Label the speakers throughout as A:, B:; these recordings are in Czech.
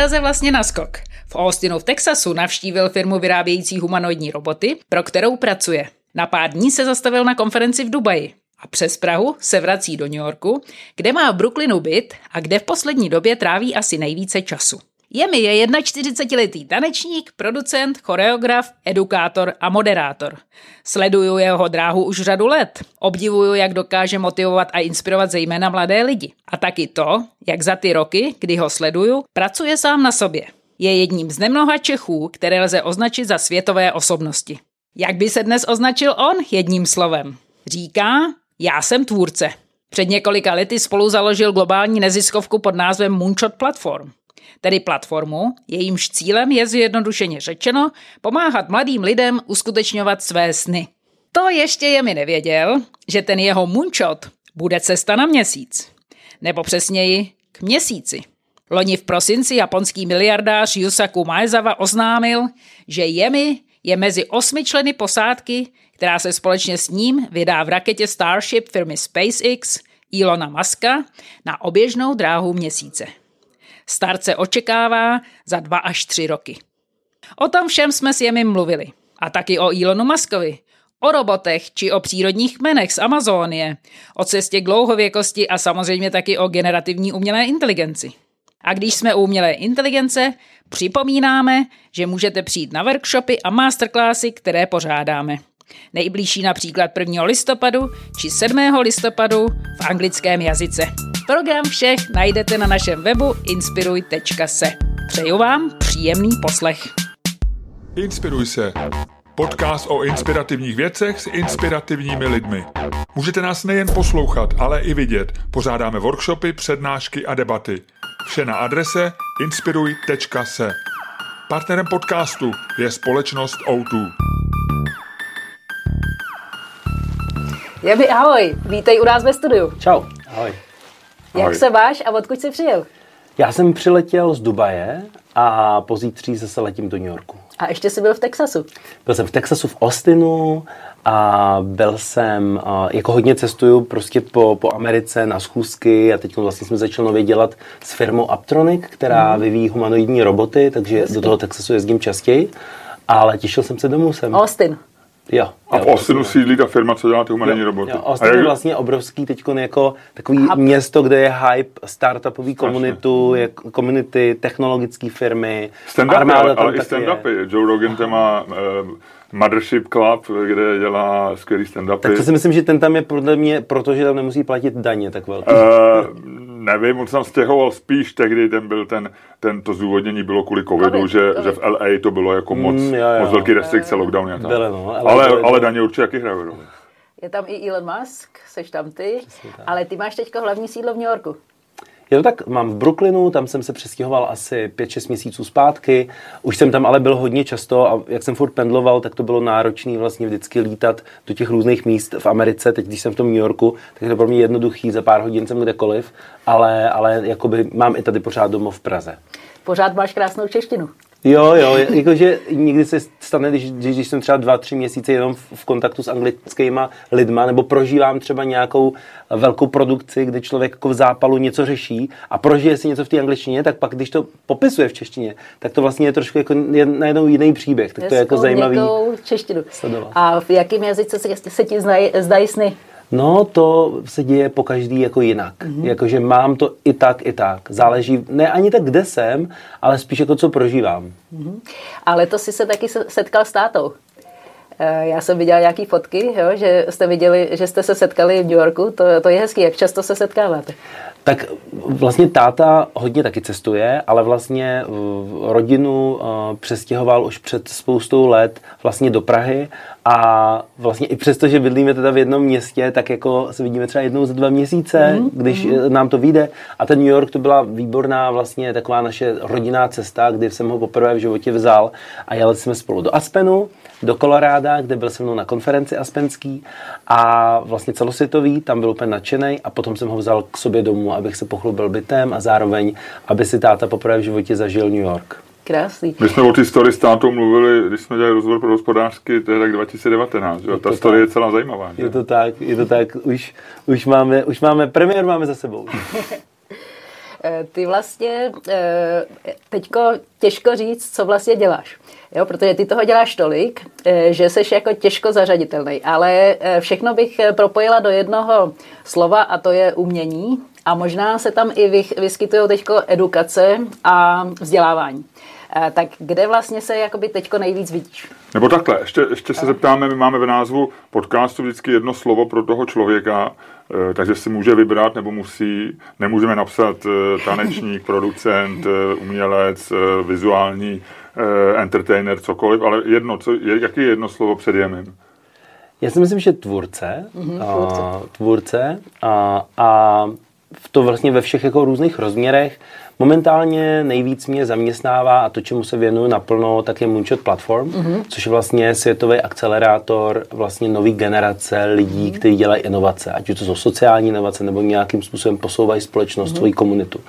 A: Praze vlastně na skok. V Austinu v Texasu navštívil firmu vyrábějící humanoidní roboty, pro kterou pracuje. Na pár dní se zastavil na konferenci v Dubaji a přes Prahu se vrací do New Yorku, kde má v Brooklynu byt a kde v poslední době tráví asi nejvíce času. Jemi je 41-letý tanečník, producent, choreograf, edukátor a moderátor. Sleduju jeho dráhu už řadu let. Obdivuju, jak dokáže motivovat a inspirovat zejména mladé lidi. A taky to, jak za ty roky, kdy ho sleduju, pracuje sám na sobě. Je jedním z nemnoha Čechů, které lze označit za světové osobnosti. Jak by se dnes označil on jedním slovem? Říká, já jsem tvůrce. Před několika lety spolu založil globální neziskovku pod názvem Moonshot Platform tedy platformu, jejímž cílem je zjednodušeně řečeno pomáhat mladým lidem uskutečňovat své sny. To ještě je mi nevěděl, že ten jeho moonshot bude cesta na měsíc. Nebo přesněji k měsíci. Loni v prosinci japonský miliardář Yusaku Maezawa oznámil, že Jemi je mezi osmi členy posádky, která se společně s ním vydá v raketě Starship firmy SpaceX Ilona Muska na oběžnou dráhu měsíce. Start se očekává za dva až tři roky. O tom všem jsme s Jemi mluvili. A taky o Elonu Muskovi, o robotech či o přírodních kmenech z Amazónie, o cestě k dlouhověkosti a samozřejmě taky o generativní umělé inteligenci. A když jsme u umělé inteligence, připomínáme, že můžete přijít na workshopy a masterclassy, které pořádáme. Nejbližší například 1. listopadu či 7. listopadu v anglickém jazyce. Program všech najdete na našem webu inspiruj.se. Přeju vám příjemný poslech.
B: Inspiruj se. Podcast o inspirativních věcech s inspirativními lidmi. Můžete nás nejen poslouchat, ale i vidět. Pořádáme workshopy, přednášky a debaty. Vše na adrese inspiruj.se. Partnerem podcastu je společnost O2.
A: Jebi, ahoj, vítej u nás ve studiu.
C: Čau. Ahoj.
A: Jak ahoj. se máš a odkud jsi přijel?
C: Já jsem přiletěl z Dubaje a pozítří zase letím do New Yorku.
A: A ještě jsi byl v Texasu?
C: Byl jsem v Texasu v Austinu a byl jsem, jako hodně cestuju prostě po, po Americe na schůzky a teď vlastně jsme začali nově dělat s firmou Aptronic, která mm. vyvíjí humanoidní roboty, takže Jasně. do toho Texasu jezdím častěji. Ale těšil jsem se domů sem.
A: Austin.
C: Jo.
B: A v Austinu sídlí ta firma, co dělá ty humanitní roboty. Jo,
C: Austin je vlastně obrovský teď jako takový Hub. město, kde je hype startupový komunitu, je komunity, technologické firmy,
B: stand armáda ale, ale i stand-upy. Joe Rogan tam má uh, Mothership Club, kde dělá skvělý stand-upy.
C: Tak to si myslím, že ten tam je podle mě, protože tam nemusí platit daně tak velký. Uh,
B: nevím, on se tam stěhoval spíš tehdy, ten byl ten, ten to zúvodnění bylo kvůli covidu, COVID, že, COVID. že v LA to bylo jako moc, mm, jo, jo. moc velký restrikce, lockdown a tak. No, ale, ale, ale daně určitě jaký hrají
A: Je tam i Elon Musk, seš tam ty, ale ty máš teďka hlavní sídlo v New Yorku.
C: Jo, tak mám v Brooklynu, tam jsem se přestěhoval asi 5-6 měsíců zpátky. Už jsem tam ale byl hodně často a jak jsem furt pendloval, tak to bylo náročné vlastně vždycky lítat do těch různých míst v Americe. Teď, když jsem v tom New Yorku, tak je to pro mě jednoduchý, za pár hodin jsem kdekoliv, ale, ale jakoby mám i tady pořád doma v Praze.
A: Pořád máš krásnou češtinu.
C: Jo, jo, jakože někdy se stane, když, když jsem třeba dva, tři měsíce jenom v kontaktu s anglickýma lidma, nebo prožívám třeba nějakou velkou produkci, kdy člověk jako v zápalu něco řeší a prožije si něco v té angličtině, tak pak, když to popisuje v češtině, tak to vlastně je trošku jako najednou jiný příběh. Tak to je jako zajímavý
A: češtinu. Sledovat. A v jakém jazyce se, se ti zdají sny?
C: No, to se děje po každý jako jinak. Mm-hmm. Jakože mám to i tak, i tak. Záleží, ne ani tak, kde jsem, ale spíš jako co prožívám. Mm-hmm.
A: Ale to si se taky setkal s tátou. Eh, já jsem viděla nějaké fotky, jo, že jste viděli, že jste se setkali v New Yorku. To, to je hezký. Jak často se setkáváte?
C: Tak vlastně táta hodně taky cestuje, ale vlastně rodinu uh, přestěhoval už před spoustou let vlastně do Prahy a vlastně i přesto, že bydlíme teda v jednom městě, tak jako se vidíme třeba jednou za dva měsíce, mm, když mm. nám to vyjde. A ten New York to byla výborná vlastně taková naše rodinná cesta, kdy jsem ho poprvé v životě vzal a jeli jsme spolu do Aspenu, do Koloráda, kde byl se mnou na konferenci Aspenský a vlastně celosvětový, tam byl úplně nadšený a potom jsem ho vzal k sobě domů, abych se pochlubil bytem a zároveň, aby si táta poprvé v životě zažil New York.
A: Krásný.
B: My jsme o té story s tátou mluvili, když jsme dělali rozhovor pro hospodářky, to je tak 2019, že? ta story tak. je celá zajímavá.
C: Že? Je to tak, je to tak, už, už, máme, už máme premiér máme za sebou.
D: Eh, ty vlastně eh, teďko těžko říct, co vlastně děláš. Jo, protože ty toho děláš tolik, eh, že jsi jako těžko zařaditelný. Ale všechno bych propojila do jednoho slova a to je umění. A možná se tam i vyskytují teďko edukace a vzdělávání. Tak kde vlastně se jakoby teďko nejvíc vidíš?
B: Nebo takhle, ještě, ještě se zeptáme, my máme v názvu podcastu vždycky jedno slovo pro toho člověka, Eh, takže si může vybrat nebo musí. Nemůžeme napsat eh, tanečník, producent, eh, umělec, vizuální entertainer, cokoliv, ale jedno, co, jaký je jedno slovo před jemem?
C: Já si myslím, že tvůrce. Mm-hmm, tvůrce. A, tvůrce a, a v to vlastně ve všech jako různých rozměrech. Momentálně nejvíc mě zaměstnává a to, čemu se věnuju naplno, tak je Moonshot Platform, mm-hmm. což je vlastně světový akcelerátor vlastně nový generace lidí, mm-hmm. kteří dělají inovace, ať už to jsou sociální inovace nebo nějakým způsobem posouvají společnost, mm-hmm. svoji komunitu.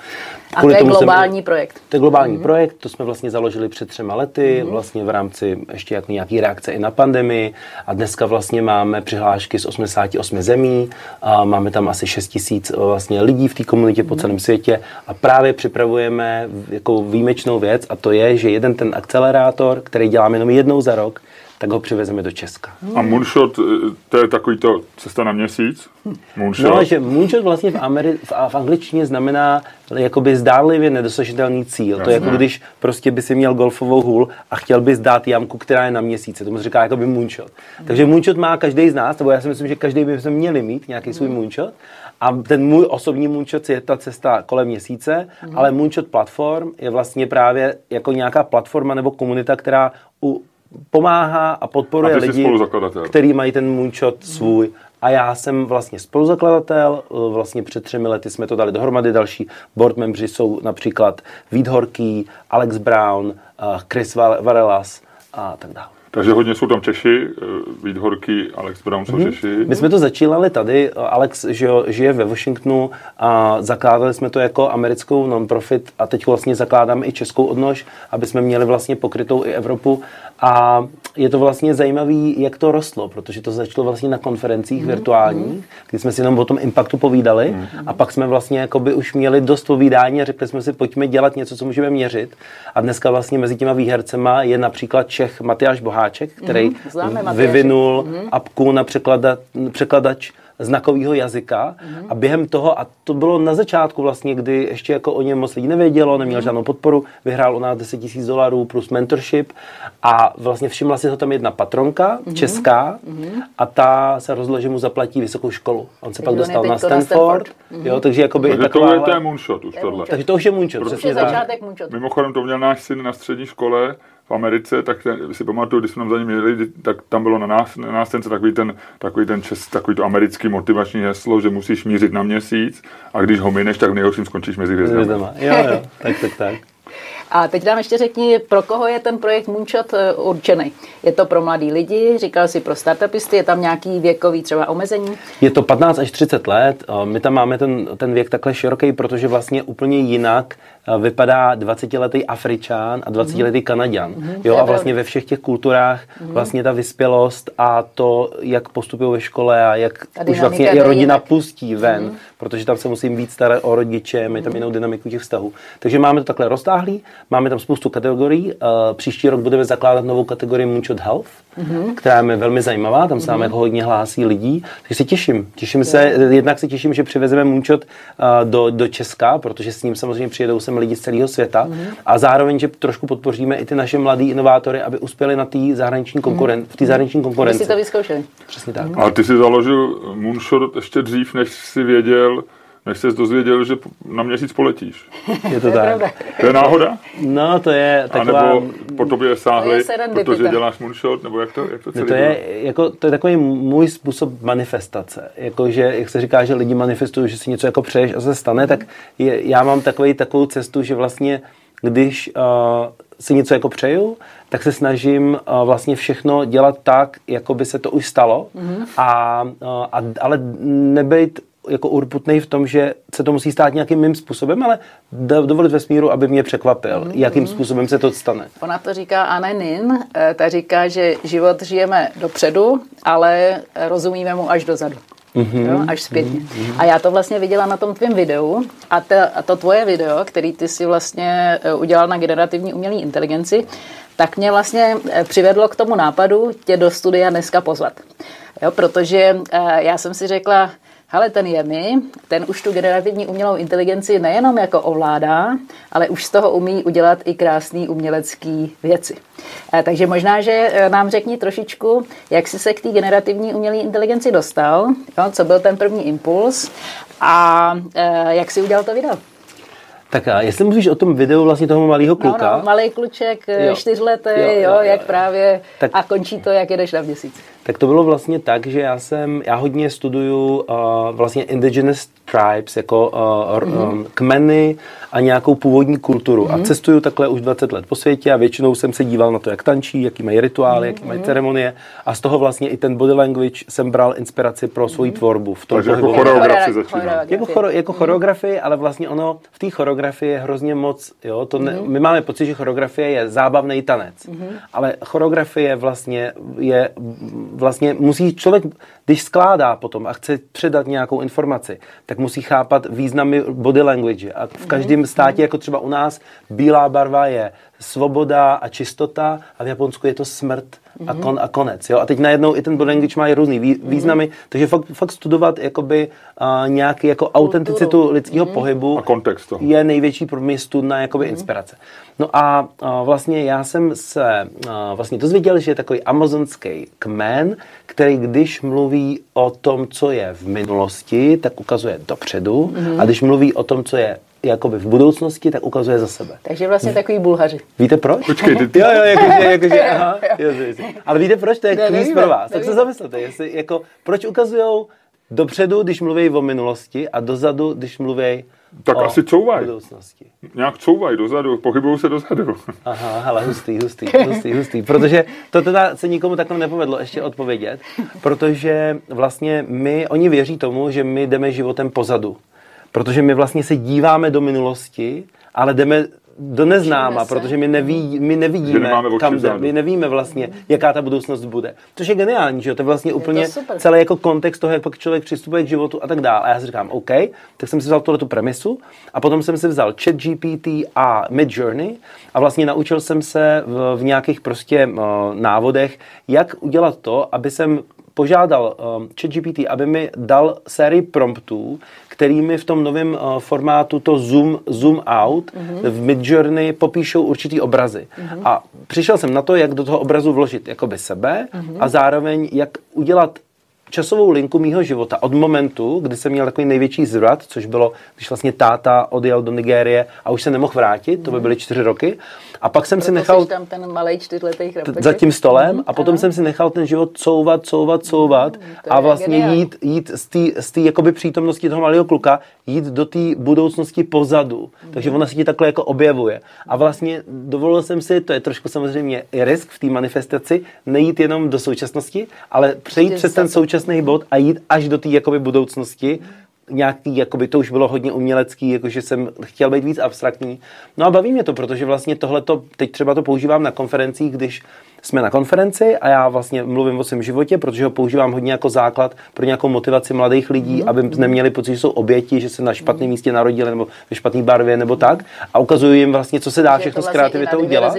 D: A Kvůli to je globální jsem, projekt.
C: To je globální mm-hmm. projekt, to jsme vlastně založili před třema lety, mm-hmm. vlastně v rámci ještě jako nějaký reakce i na pandemii a dneska vlastně máme přihlášky z 88 zemí, a máme tam asi 6 tisíc vlastně lidí v té komunitě mm-hmm. po celém světě a právě připravujeme jako výjimečnou věc a to je, že jeden ten akcelerátor, který děláme jenom jednou za rok, tak ho přivezeme do Česka.
B: A moonshot, eh, to je takový to cesta na měsíc?
C: Moonshot? No, že moonshot vlastně v, Ameri- v, v angličtině znamená jakoby zdánlivě nedosažitelný cíl. Jasně. To je jako když prostě by si měl golfovou hůl a chtěl bys dát jamku, která je na měsíci. Tomu se říká jakoby moonshot. Takže moonshot má každý z nás, nebo já si myslím, že každý by měli mít nějaký svůj moonshot. A ten můj osobní moonshot je ta cesta kolem měsíce, mm. ale moonshot platform je vlastně právě jako nějaká platforma nebo komunita, která u, pomáhá a podporuje a lidi, kteří mají ten moonshot svůj. A já jsem vlastně spoluzakladatel, vlastně před třemi lety jsme to dali dohromady, další board membři jsou například Vít Horký, Alex Brown, Chris Varelas a tak dále.
B: Takže hodně jsou tam Češi, eh, Vít Horký, Alex Brown jsou mm-hmm. Češi.
C: My jsme to začínali tady, Alex žije ve Washingtonu a zakládali jsme to jako americkou non-profit a teď vlastně zakládáme i českou odnož, aby jsme měli vlastně pokrytou i Evropu a je to vlastně zajímavé, jak to rostlo, protože to začalo vlastně na konferencích mm. virtuálních, kdy jsme si jenom o tom impactu povídali mm. a pak jsme vlastně jakoby už měli dost povídání a řekli jsme si, pojďme dělat něco, co můžeme měřit. A dneska vlastně mezi těma výhercema je například Čech Matyáš Boháček, který mm. vyvinul mm. apku na překladač znakového jazyka mm-hmm. a během toho, a to bylo na začátku vlastně, kdy ještě jako o něm moc lidí nevědělo, neměl mm-hmm. žádnou podporu, vyhrál u nás 10 000 dolarů plus mentorship a vlastně všimla si ho tam jedna patronka, mm-hmm. česká, mm-hmm. a ta se rozhodla, že mu zaplatí vysokou školu. On se pak dostal na Stanford, na Stanford. Mm-hmm. jo, takže jakoby
B: takže taková, to je, to je moonshot už tohle.
C: Takže to už je moonshot,
D: přesně začátek moonshot.
B: Mimochodem to měl náš syn na střední škole, v Americe, tak ten, si pamatuju, když jsme tam za ním jeli, tak tam bylo na, nás, na nástěnce takový ten, takový ten čes, takový to americký motivační heslo, že musíš mířit na měsíc a když ho mineš, tak v nejhorším skončíš mezi hvězdami.
C: Jo, jo, tak, tak, tak.
D: A teď nám ještě řekni, pro koho je ten projekt Moonshot eh, určený. Je to pro mladý lidi, říkal si pro startupisty, je tam nějaký věkový třeba omezení?
C: Je to 15 až 30 let. My tam máme ten, ten věk takhle široký, protože vlastně úplně jinak Eh, vypadá 20-letý Afričan a 20-letý mhm. Kanaďan. Mm-hmm. Jo, a vlastně ve všech těch kulturách mm-hmm. vlastně ta vyspělost a to, jak postupují ve škole a jak už vlastně i rodina jinak. pustí ven, protože tam se musím víc starat o rodiče, mají tam jinou dynamiku těch vztahů. Takže máme to takhle roztáhlý, máme tam spoustu kategorií. Uh, příští rok budeme zakládat novou kategorii Moonshot Health, která je velmi zajímavá, tam se nám jako hodně hlásí lidí, takže se těším. Těším se, jednak se těším, že přivezeme Moonshot uh, do, do Česka, protože s ním samozřejmě přijedou sem lidi z celého světa mm-hmm. a zároveň, že trošku podpoříme i ty naše mladé inovátory, aby uspěli na té zahraniční konkuren- mm-hmm. v té zahraniční konkurenci.
D: Aby si to vyzkoušeli.
C: Přesně tak.
B: Mm-hmm. Ale ty jsi založil Moonshot ještě dřív, než jsi věděl, než jsi dozvěděl, že na měsíc poletíš.
C: Je to tak.
B: To je náhoda?
C: No, to je taková...
B: A nebo po tobě sáhli, protože děláš moonshot, nebo jak to, jak to celý
C: to je, jako, to je takový můj způsob manifestace. Jako, že, jak se říká, že lidi manifestují, že si něco jako přeješ a se stane, tak je, já mám takový, takovou cestu, že vlastně, když uh, si něco jako přeju, tak se snažím uh, vlastně všechno dělat tak, jako by se to už stalo, mm-hmm. a, uh, a, ale nebejt jako urputný v tom, že se to musí stát nějakým mým způsobem, ale dovolit vesmíru, aby mě překvapil, mm-hmm. jakým způsobem se to stane.
D: Ona to říká Anne Nin, eh, ta říká, že život žijeme dopředu, ale rozumíme mu až dozadu. mm-hmm. jo, až zpětně. Mm-hmm. A já to vlastně viděla na tom tvém videu a, ta, a to tvoje video, který ty si vlastně eh, udělal na generativní umělé inteligenci, tak mě vlastně eh, přivedlo k tomu nápadu tě do studia dneska pozvat. Jo, protože já jsem si řekla, ale ten je mi, ten už tu generativní umělou inteligenci nejenom jako ovládá, ale už z toho umí udělat i krásný umělecký věci. Eh, takže možná, že eh, nám řekni trošičku, jak jsi se k té generativní umělé inteligenci dostal, jo, co byl ten první impuls a eh, jak jsi udělal to video.
C: Tak a jestli mluvíš o tom videu vlastně toho malého kluka.
D: No, no, malý kluček, čtyřletý, jo, jo, jo, jak jo. právě, tak, a končí to, jak jedeš na měsíc.
C: Tak to bylo vlastně tak, že já jsem, já hodně studuju uh, vlastně indigenous tribes, jako uh, mm-hmm. um, kmeny a nějakou původní kulturu. Mm-hmm. A mhm. cestuju takhle už 20 let po světě a většinou jsem se díval na to, jak tančí, jaký mají rituály, mm-hmm. jaký mají mhm. ceremonie. A z toho vlastně i ten body language jsem bral inspiraci pro svoji mm-hmm. tvorbu.
B: V tom Takže jako choreografii začínal.
C: Jako, choro, jako mm-hmm. choreografii, ale vlastně ono v té choreografii je hrozně moc, jo, to ne, mm-hmm. my máme pocit, že choreografie je zábavný tanec, mm-hmm. ale choreografie vlastně je vlastně musí člověk, když skládá potom a chce předat nějakou informaci, tak musí chápat významy body language. A v každém mhm. státě, jako třeba u nás, bílá barva je svoboda a čistota a v Japonsku je to smrt a, kon, a konec. Jo? A teď najednou i ten body language má různý vý, mhm. významy, takže fakt, fakt studovat jakoby uh, nějaký jako autenticitu lidského mm. pohybu
B: a kontext toho.
C: je největší pro mě studna jakoby mm. inspirace. No a uh, vlastně já jsem se uh, vlastně dozvěděl, že je takový amazonský kmen, který když mluví o tom, co je v minulosti, tak ukazuje dopředu mm. a když mluví o tom, co je jakoby v budoucnosti, tak ukazuje za sebe.
D: Takže vlastně takový bulhaři.
C: Víte proč?
B: Počkej, ty...
C: jo, jo, jakože, jakože, aha, jo, jo. Ale víte proč? To je ne, kvíz pro vás. Tak se zamyslete, jestli, jako, proč ukazují dopředu, když mluví o minulosti a dozadu, když mluví
B: tak o asi couvaj.
C: budoucnosti.
B: Nějak couvaj dozadu, pohybují se dozadu.
C: Aha, hele, hustý, hustý, hustý, hustý. Protože to teda se nikomu takhle nepovedlo ještě odpovědět, protože vlastně my, oni věří tomu, že my jdeme životem pozadu. Protože my vlastně se díváme do minulosti, ale jdeme do neznáma, protože my, neví, my nevidíme, kam jde. My nevíme vlastně, jaká ta budoucnost bude. Což je geniální, že jo? To je vlastně je úplně celý jako kontext toho, jak pak člověk přistupuje k životu a tak dále. A já si říkám, OK, tak jsem si vzal tuhle tu premisu a potom jsem si vzal chat GPT a Midjourney a vlastně naučil jsem se v, v nějakých prostě uh, návodech, jak udělat to, aby jsem požádal um, ChatGPT, aby mi dal sérii promptů, kterými v tom novém uh, formátu to zoom, zoom out mm-hmm. v Midjourney popíšou určitý obrazy. Mm-hmm. A přišel jsem na to, jak do toho obrazu vložit jakoby sebe mm-hmm. a zároveň jak udělat časovou linku mýho života od momentu, kdy jsem měl takový největší zvrat, což bylo, když vlastně táta odjel do Nigérie a už se nemohl vrátit, to by byly čtyři roky. A pak jsem
D: Proto
C: si nechal...
D: tam ten malý čtyřletý
C: Za tím stolem mm, a potom ano. jsem si nechal ten život couvat, couvat, couvat mm, a vlastně geniál. jít, jít z té jakoby přítomnosti toho malého kluka, jít do té budoucnosti pozadu. Mm. Takže ona se ti takhle jako objevuje. A vlastně dovolil jsem si, to je trošku samozřejmě i risk v té manifestaci, nejít jenom do současnosti, ale přejít přes ten současný bod a jít až do té jakoby budoucnosti, nějaký, jakoby to už bylo hodně umělecký, jakože jsem chtěl být víc abstraktní. No a baví mě to, protože vlastně tohle teď třeba to používám na konferencích, když jsme na konferenci a já vlastně mluvím o svém životě, protože ho používám hodně jako základ pro nějakou motivaci mladých lidí, mm-hmm. aby neměli pocit, že jsou oběti, že se na špatném místě narodili nebo ve špatné barvě nebo tak. A ukazuju jim vlastně, co se dá všechno vlastně s kreativitou udělat.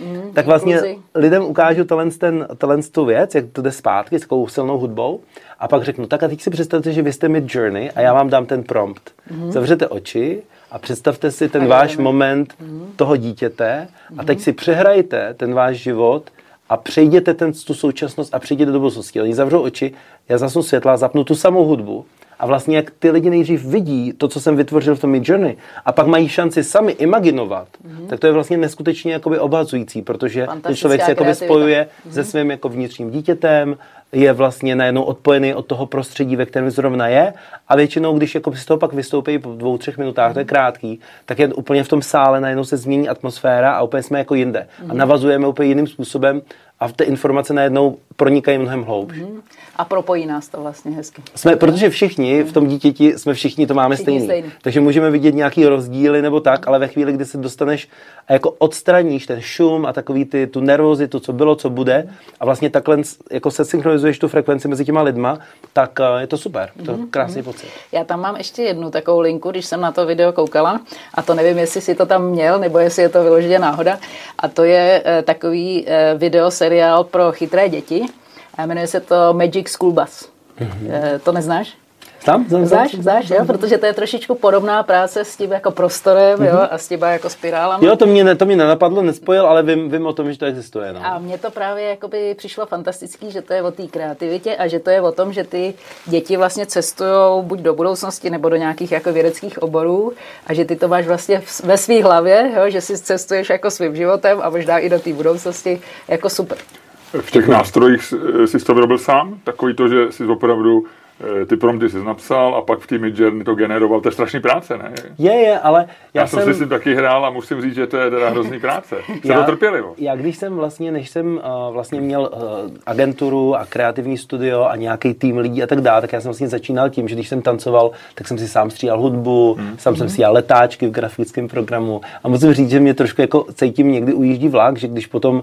C: Mm, tak vlastně inkluzi. lidem ukážu talent, ten, talent tu věc, jak to jde zpátky s takovou silnou hudbou. A pak řeknu, tak a teď si představte, že vy jste mid journey a já vám dám ten prompt. Mm-hmm. Zavřete oči a představte si ten váš moment mm-hmm. toho dítěte a teď si přehrajte ten váš život a přejděte ten, tu současnost a přejděte do budoucnosti. Oni zavřou oči, já zasnu světla, zapnu tu samou hudbu a vlastně jak ty lidi nejdřív vidí to, co jsem vytvořil v tom Journey a pak mají šanci sami imaginovat, mm-hmm. tak to je vlastně neskutečně jakoby obhazující, protože ten člověk se jakoby spojuje mm-hmm. se svým jako vnitřním dítětem, je vlastně najednou odpojený od toho prostředí, ve kterém zrovna je a většinou, když jako z toho pak vystoupí po dvou, třech minutách, to je krátký, tak je úplně v tom sále najednou se změní atmosféra a úplně jsme jako jinde. A mhm. navazujeme úplně jiným způsobem a ty informace najednou pronikají mnohem hloubš. Mm.
A: A propojí nás to vlastně hezky.
C: Jsme, protože všichni v tom dítěti jsme všichni to máme
A: Všichni
C: stejný.
A: stejný.
C: Takže můžeme vidět nějaký rozdíly nebo tak, ale ve chvíli, kdy se dostaneš a jako odstraníš ten šum a takový ty, tu nervozitu, co bylo, co bude a vlastně takhle jako se synchronizuješ tu frekvenci mezi těma lidma, tak eh, je to super. To je krásný pocit.
A: Já tam mám ještě jednu takovou linku, když jsem na to video koukala, a to nevím, jestli si to tam měl, nebo jestli je to vyloženě náhoda. A to je eh, takový eh, video seriál pro chytré děti. A jmenuje se to Magic School Bus. Eh, To neznáš?
C: Znám? Znám,
A: Znáš, znáš, jo? Protože to je trošičku podobná práce s tím jako prostorem, jo? A s těma jako spirálami.
C: Jo, to mě, ne, to mě nenapadlo, nespojil, ale vím, vím o tom, že to existuje. No.
A: A mně to právě jakoby přišlo fantastický, že to je o té kreativitě a že to je o tom, že ty děti vlastně cestují buď do budoucnosti nebo do nějakých jako vědeckých oborů a že ty to máš vlastně v- ve své hlavě, jo? že si cestuješ jako svým životem a možná i do té budoucnosti jako super.
B: V těch nástrojích jsi to vyrobil sám? Takový to, že jsi opravdu ty prompty jsi napsal a pak v té Midjourney to generoval. To je strašný práce, ne?
C: Je, je, ale já,
B: Já, jsem si s tím taky hrál a musím říct, že to je teda hrozný práce. Se to trpělivo.
C: Já když jsem vlastně, než jsem uh, vlastně měl uh, agenturu a kreativní studio a nějaký tým lidí a tak dále, tak já jsem vlastně začínal tím, že když jsem tancoval, tak jsem si sám stříhal hudbu, hmm. sám jsem si dělal letáčky v grafickém programu a musím říct, že mě trošku jako cítím někdy ujíždí vlak, že když potom, uh,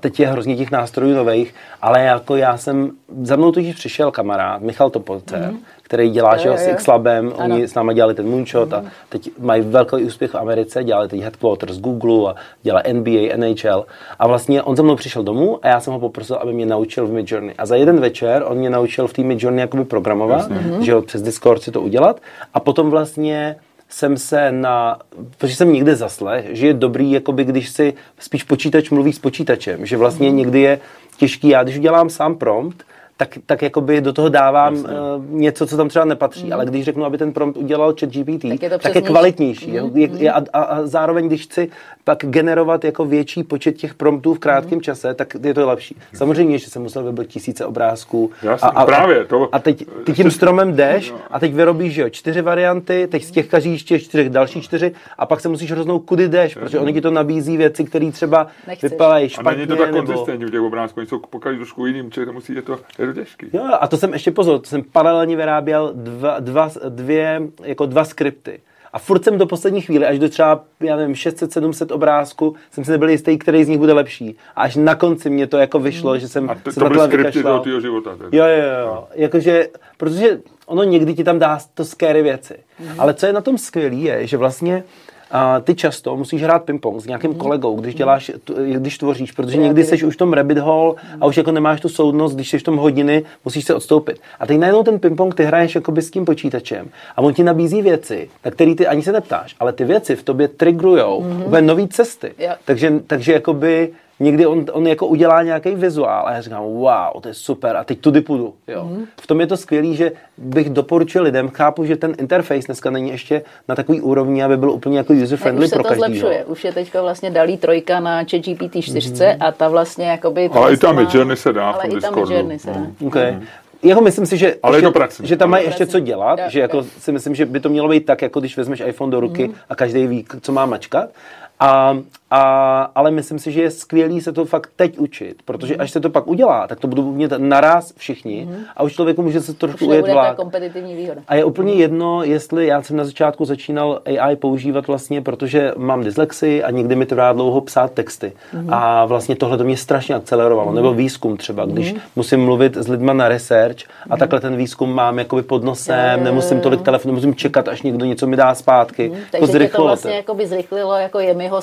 C: teď je hrozně těch nástrojů nových, ale jako já jsem, za mnou totiž přišel kamarád, Michal Topolce, hmm který dělá že jo,
A: Jo,
C: s. X-Labem,
A: Ano.
C: oni s náma dělali ten moonshot a teď mají velký úspěch v Americe, dělali teď headquarters Google a dělali NBA, NHL a vlastně on za mnou přišel domů a já jsem ho poprosil, aby mě naučil v Midjourney. A za jeden večer on mě naučil v té Midjourney jakoby programovat, že jo, přes Discord si to udělat. A potom vlastně jsem se na, protože jsem někde zaslech, že je dobrý, jakoby, když si spíš počítač mluví s počítačem, že vlastně někdy je těžký, já když udělám sám prompt, tak, tak jakoby do toho dávám uh, něco, co tam třeba nepatří. Ale když řeknu, aby ten prompt udělal chat GPT,
A: Tak je to
C: tak je kvalitnější. Mm, je, je, a, a, a zároveň, když chci pak generovat jako větší počet těch promptů v krátkém čase, tak je to lepší. Samozřejmě, že jsem musel vybrat tisíce obrázků.
B: Jasně, právě, to-
C: a teď ty tím stromem jdeš a teď vyrobíš jo, čtyři varianty, teď z těch každých těch čtyřech další čtyři a pak se musíš roznout, kudy jdeš, protože oni ti to nabízí věci, které třeba vypadají
B: A
C: špatně.
B: není to tak
C: nebo...
B: konzistentní u těch obrázků, oni jsou pokaždé trošku jiným, čili to musí, je to, je to těžký.
C: Jo, a to jsem ještě pozor, to jsem paralelně vyráběl dva, dva, dvě, jako dva skripty. A furt jsem do poslední chvíli, až do třeba, já nevím, 600-700 obrázků, jsem si nebyl jistý, který z nich bude lepší. A až na konci mě to jako vyšlo, že jsem
B: A to,
C: se
B: to byly skripty toho tvýho života. Tedy.
C: Jo, jo, jo. Jakože, protože ono někdy ti tam dá to scary věci. Ale co je na tom skvělý je, že vlastně ty často musíš hrát ping-pong s nějakým kolegou, když děláš, tu- když tvoříš, protože někdy jsi už v tom rabbit hole a už jako nemáš tu soudnost, když jsi v tom hodiny, musíš se odstoupit. A teď najednou ten ping-pong ty hraješ jako s tím počítačem a on ti nabízí věci, na které ty ani se neptáš, ale ty věci v tobě trigrujou mm-hmm. úplně nové cesty.
A: Jo.
C: Takže, takže jakoby někdy on, on jako udělá nějaký vizuál a já říkám, wow, to je super a teď tudy půjdu. Jo. Mm. V tom je to skvělé, že bych doporučil lidem, chápu, že ten interface dneska není ještě na takový úrovni, aby byl úplně jako user
A: Ne,
C: friendly
A: už se
C: pro
A: to
C: každýho.
A: zlepšuje. Už je teďka vlastně dalí trojka na ChatGPT 4 a ta vlastně jakoby...
B: Ale i ta
A: má-
B: Midjourney se dá v
A: Ale
B: tom
A: i ta
B: Discordu.
A: Se dá.
C: Okay. Jako myslím si, že,
B: Ale je
C: ještě,
B: to pracný.
C: že tam mají ještě co dělat,
A: Jo,
C: že jako
A: jo.
C: si myslím, že by to mělo být tak, jako když vezmeš iPhone do ruky
A: Mhm.
C: a každý ví, co má mačkat. A, a, ale myslím si, že je skvělý se to fakt teď učit, protože
A: Mhm.
C: až se to pak udělá, tak to budou mít naraz všichni a už člověku může se trošku ujet vlák.
A: kompetitivní výhoda.
C: A je úplně jedno, jestli já jsem na začátku začínal AI používat vlastně, protože mám dyslexii a někdy mi trvá dlouho psát texty. A vlastně tohle to mě strašně akcelerovalo. Nebo výzkum třeba, když musím mluvit s lidma na research a takhle ten výzkum mám jakoby pod nosem, nemusím tolik telefonu, musím čekat, až někdo něco mi dá zpátky. To
A: Takže to vlastně
C: to.
A: jako by zrychlilo jako jemiho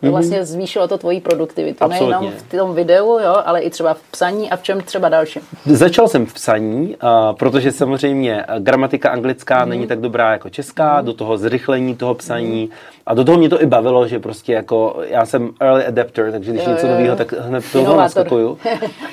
A: samotného. Vlastně zvýšilo to tvoji produktivitu.
C: Absolutně.
A: Nejenom v tom videu, jo, ale i třeba v psaní a v čem třeba dalším.
C: Začal jsem v psaní, a protože samozřejmě gramatika anglická
A: Mhm.
C: není tak dobrá jako česká, do toho zrychlení toho psaní a do toho mě to i bavilo, že prostě jako já jsem early adapter, takže když
A: Jo,
C: něco nového, tak hned toho naskakuju.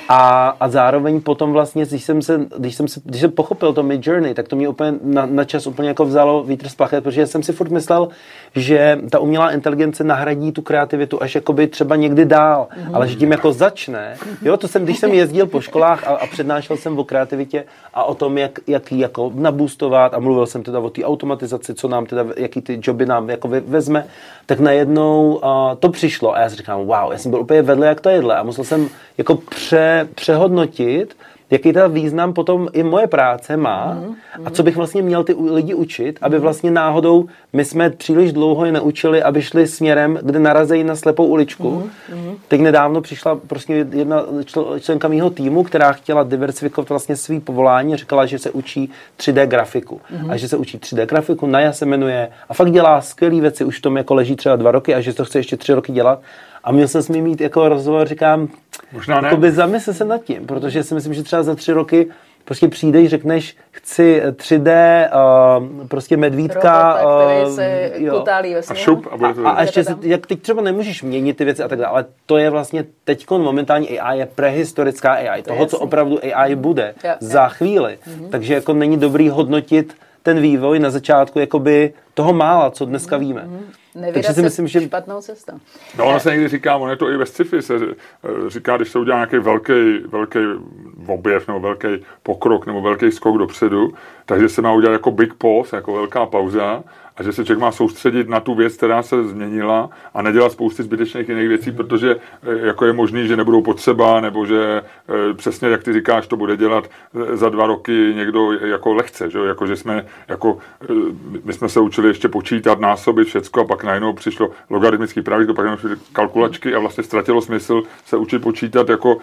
C: A, a zároveň potom vlastně, když jsem, se, když jsem, se, když jsem pochopil to Mid Journey, tak to mě úplně na, na čas úplně jako vzalo vítr z plachet, protože jsem si furt myslel, že ta umělá inteligence nahradí tu kreativitu až jakoby třeba někdy dál, mm-hmm. ale že tím jako začne. Jo, to jsem, když jsem jezdil po školách a, a přednášel jsem o kreativitě a o tom, jak, jak ji jako nabůstovat a mluvil jsem teda o té automatizaci, co nám teda, jaký ty joby nám jako vezme, tak najednou uh, to přišlo a já si říkám, wow, já jsem byl úplně vedle jak to jedle a musel jsem jako pře, přehodnotit, jaký ta význam potom i moje práce má mm, mm. a co bych vlastně měl ty lidi učit, aby vlastně náhodou my jsme příliš dlouho je neučili, aby šli směrem, kde narazejí na slepou uličku. Mm. Teď nedávno přišla prostě jedna členka mého týmu, která chtěla diversifikovat vlastně svý povolání, říkala, že se učí 3D grafiku mm. a že se učí 3D grafiku, Naja se jmenuje a fakt dělá skvělé věci, už v tom jako leží třeba dva roky a že to chce ještě tři roky dělat a měl jsem s ním mít jako rozhovor, říkám, Možná ne. Jakoby zamysl se nad tím, protože si myslím, že třeba za tři roky prostě přijdeš, řekneš, chci 3D, uh, prostě medvídka.
D: Robota, uh, se jo. kutálí
B: a šup. A,
C: a, a ještě, se, jak teď třeba nemůžeš měnit ty věci a tak dále, ale to je vlastně teď momentální AI je prehistorická AI, to toho, jasný. co opravdu AI bude jo, za jo. chvíli. Mm-hmm. Takže jako není dobrý hodnotit ten vývoj na začátku jakoby toho mála, co dneska víme.
D: Mm-hmm. Takže si myslím, že... špatnou cestou.
B: No, ono se někdy říká, ono je to i ve sci-fi, se eh, říká, když se udělá nějaký velký, velký objev nebo velký pokrok nebo velký skok dopředu, takže se má udělat jako big pause, jako velká pauza a že se člověk má soustředit na tu věc, která se změnila a nedělat spousty zbytečných jiných věcí, protože eh, jako je možný, že nebudou potřeba, nebo že eh, přesně, jak ty říkáš, to bude dělat eh, za dva roky někdo jako lehce, že? Jako, že jsme, jako, my jsme se učili ještě počítat, násobit všecko a pak najednou přišlo logaritmický pravidlo, pak najednou kalkulačky a vlastně ztratilo smysl se učit počítat jako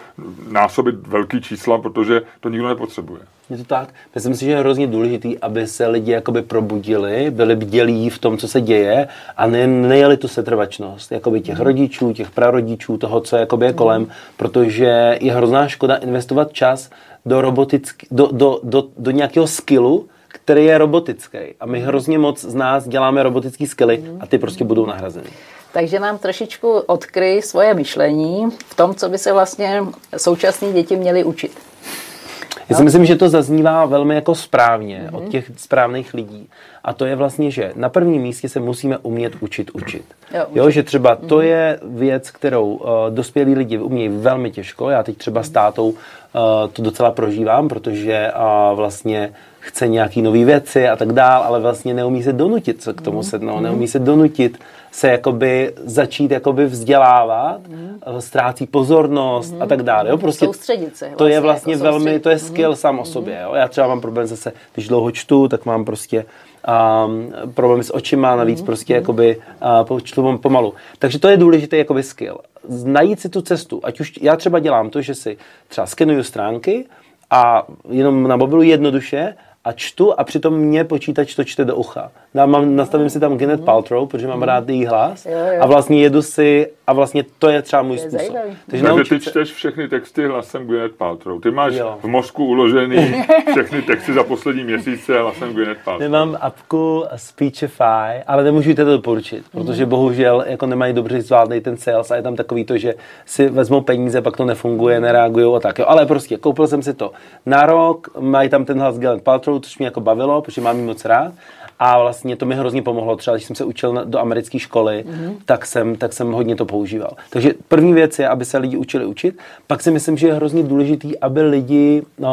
B: násobit velký čísla, protože to nikdo nepotřebuje.
C: Je to tak. Myslím si, že je hrozně důležité, aby se lidi jakoby probudili, byli bdělí v tom, co se děje a ne, nejeli tu setrvačnost jakoby těch rodičů, těch prarodičů, toho, co jakoby je kolem, mm. protože je hrozná škoda investovat čas do, robotický, do, do, do, do nějakého skillu, který je robotický. A my hrozně moc z nás děláme robotický skilly a ty prostě budou nahrazeny.
D: Takže nám trošičku odkryj svoje myšlení v tom, co by se vlastně současní děti měly učit.
C: Já si myslím, že to zaznívá velmi jako správně mm-hmm. od mhm. těch správných lidí. A to je vlastně, že na prvním místě se musíme umět učit učit. Jo, učit. jo že třeba to mm-hmm. je věc, kterou uh, dospělí lidi umějí velmi těžko. Já teď třeba s tátou uh, to docela prožívám, protože uh, vlastně chce nějaký nové věci a tak dál, ale vlastně neumí se donutit se k tomu mm-hmm. sednout, neumí se donutit se jakoby začít jakoby vzdělávat, mm. ztrácí pozornost mm. a tak dále. Jo?
D: Prostě soustředit se.
C: Vlastně, to je vlastně jako velmi, to je skill mm. sám o sobě. Jo? Já třeba mám problém zase, když dlouho čtu, tak mám prostě um, problémy s očima, navíc mm. prostě jakoby uh, čtu pomalu. Takže to je důležitý jakoby skill. Najít si tu cestu, ať už já třeba dělám to, že si třeba skenuju stránky, a jenom na mobilu jednoduše a čtu a přitom mě počítač to čte do ucha. Já mám, nastavím si tam Gwyneth Paltrow, protože mám rád její hlas jo, jo. a vlastně jedu si a vlastně to je třeba můj je způsob.
B: Zajímavý. Takže, Takže ty čteš všechny texty hlasem Gwyneth Paltrow. Ty máš jo. v mozku uložený všechny texty za poslední měsíce hlasem Gwyneth Paltrow.
C: Nemám apku Speechify, ale nemůžu to doporučit, protože bohužel jako nemají dobře zvládnej ten sales a je tam takový to, že si vezmou peníze, pak to nefunguje, nereagují a tak. Jo. Ale prostě koupil jsem si to na rok, mají tam ten hlas Gwyneth Paltrow, což mě jako bavilo, protože mám jí moc rád. A vlastně to mi hrozně pomohlo. Třeba když jsem se učil na, do americké školy, mm-hmm. tak, jsem, tak jsem hodně to používal. Takže první věc je, aby se lidi učili učit. Pak si myslím, že je hrozně důležitý, aby lidi uh,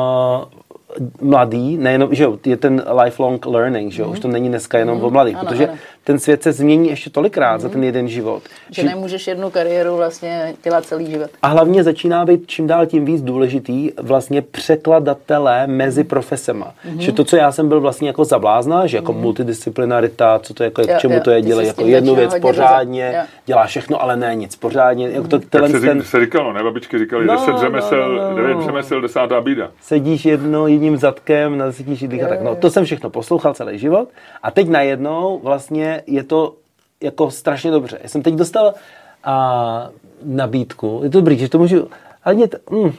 C: mladý, nejenom, že jo, je ten lifelong learning, že jo, mm. už to není dneska jenom mm. o mladých, ano, protože ano. Ten svět se změní ještě tolikrát mm. za ten jeden život.
D: Že, že nemůžeš jednu kariéru vlastně dělat celý život.
C: A hlavně začíná být čím dál tím víc důležitý vlastně překladatelé mezi profesema. Mm. Že to, co já jsem byl vlastně jako zablázna, že jako mm. multidisciplinarita, co to je, jako, jo, k čemu jo, to je, dělej jako jednu věc pořádně, za... dělá všechno, ale ne nic pořádně. Mm. Jako to,
B: tak se, ten... se říkalo, ne? Babičky říkali, no, 10 řemesel, no, no, no. 9 řemesel, desátá bída.
C: Sedíš jedno, jedním zadkem na deseti židlích a tak. No, to jsem všechno poslouchal celý život a teď najednou vlastně je to jako strašně dobře. Já jsem teď dostal a, nabídku, je to dobrý, že to můžu, ale mě to, mm,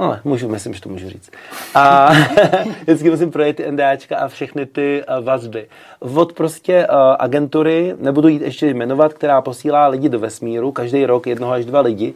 C: No, můžu, myslím, že to můžu říct. A vždycky musím projet ty NDAčka a všechny ty vazby. Od prostě uh, agentury, nebudu jít ještě jmenovat, která posílá lidi do vesmíru, každý rok jednoho až dva lidi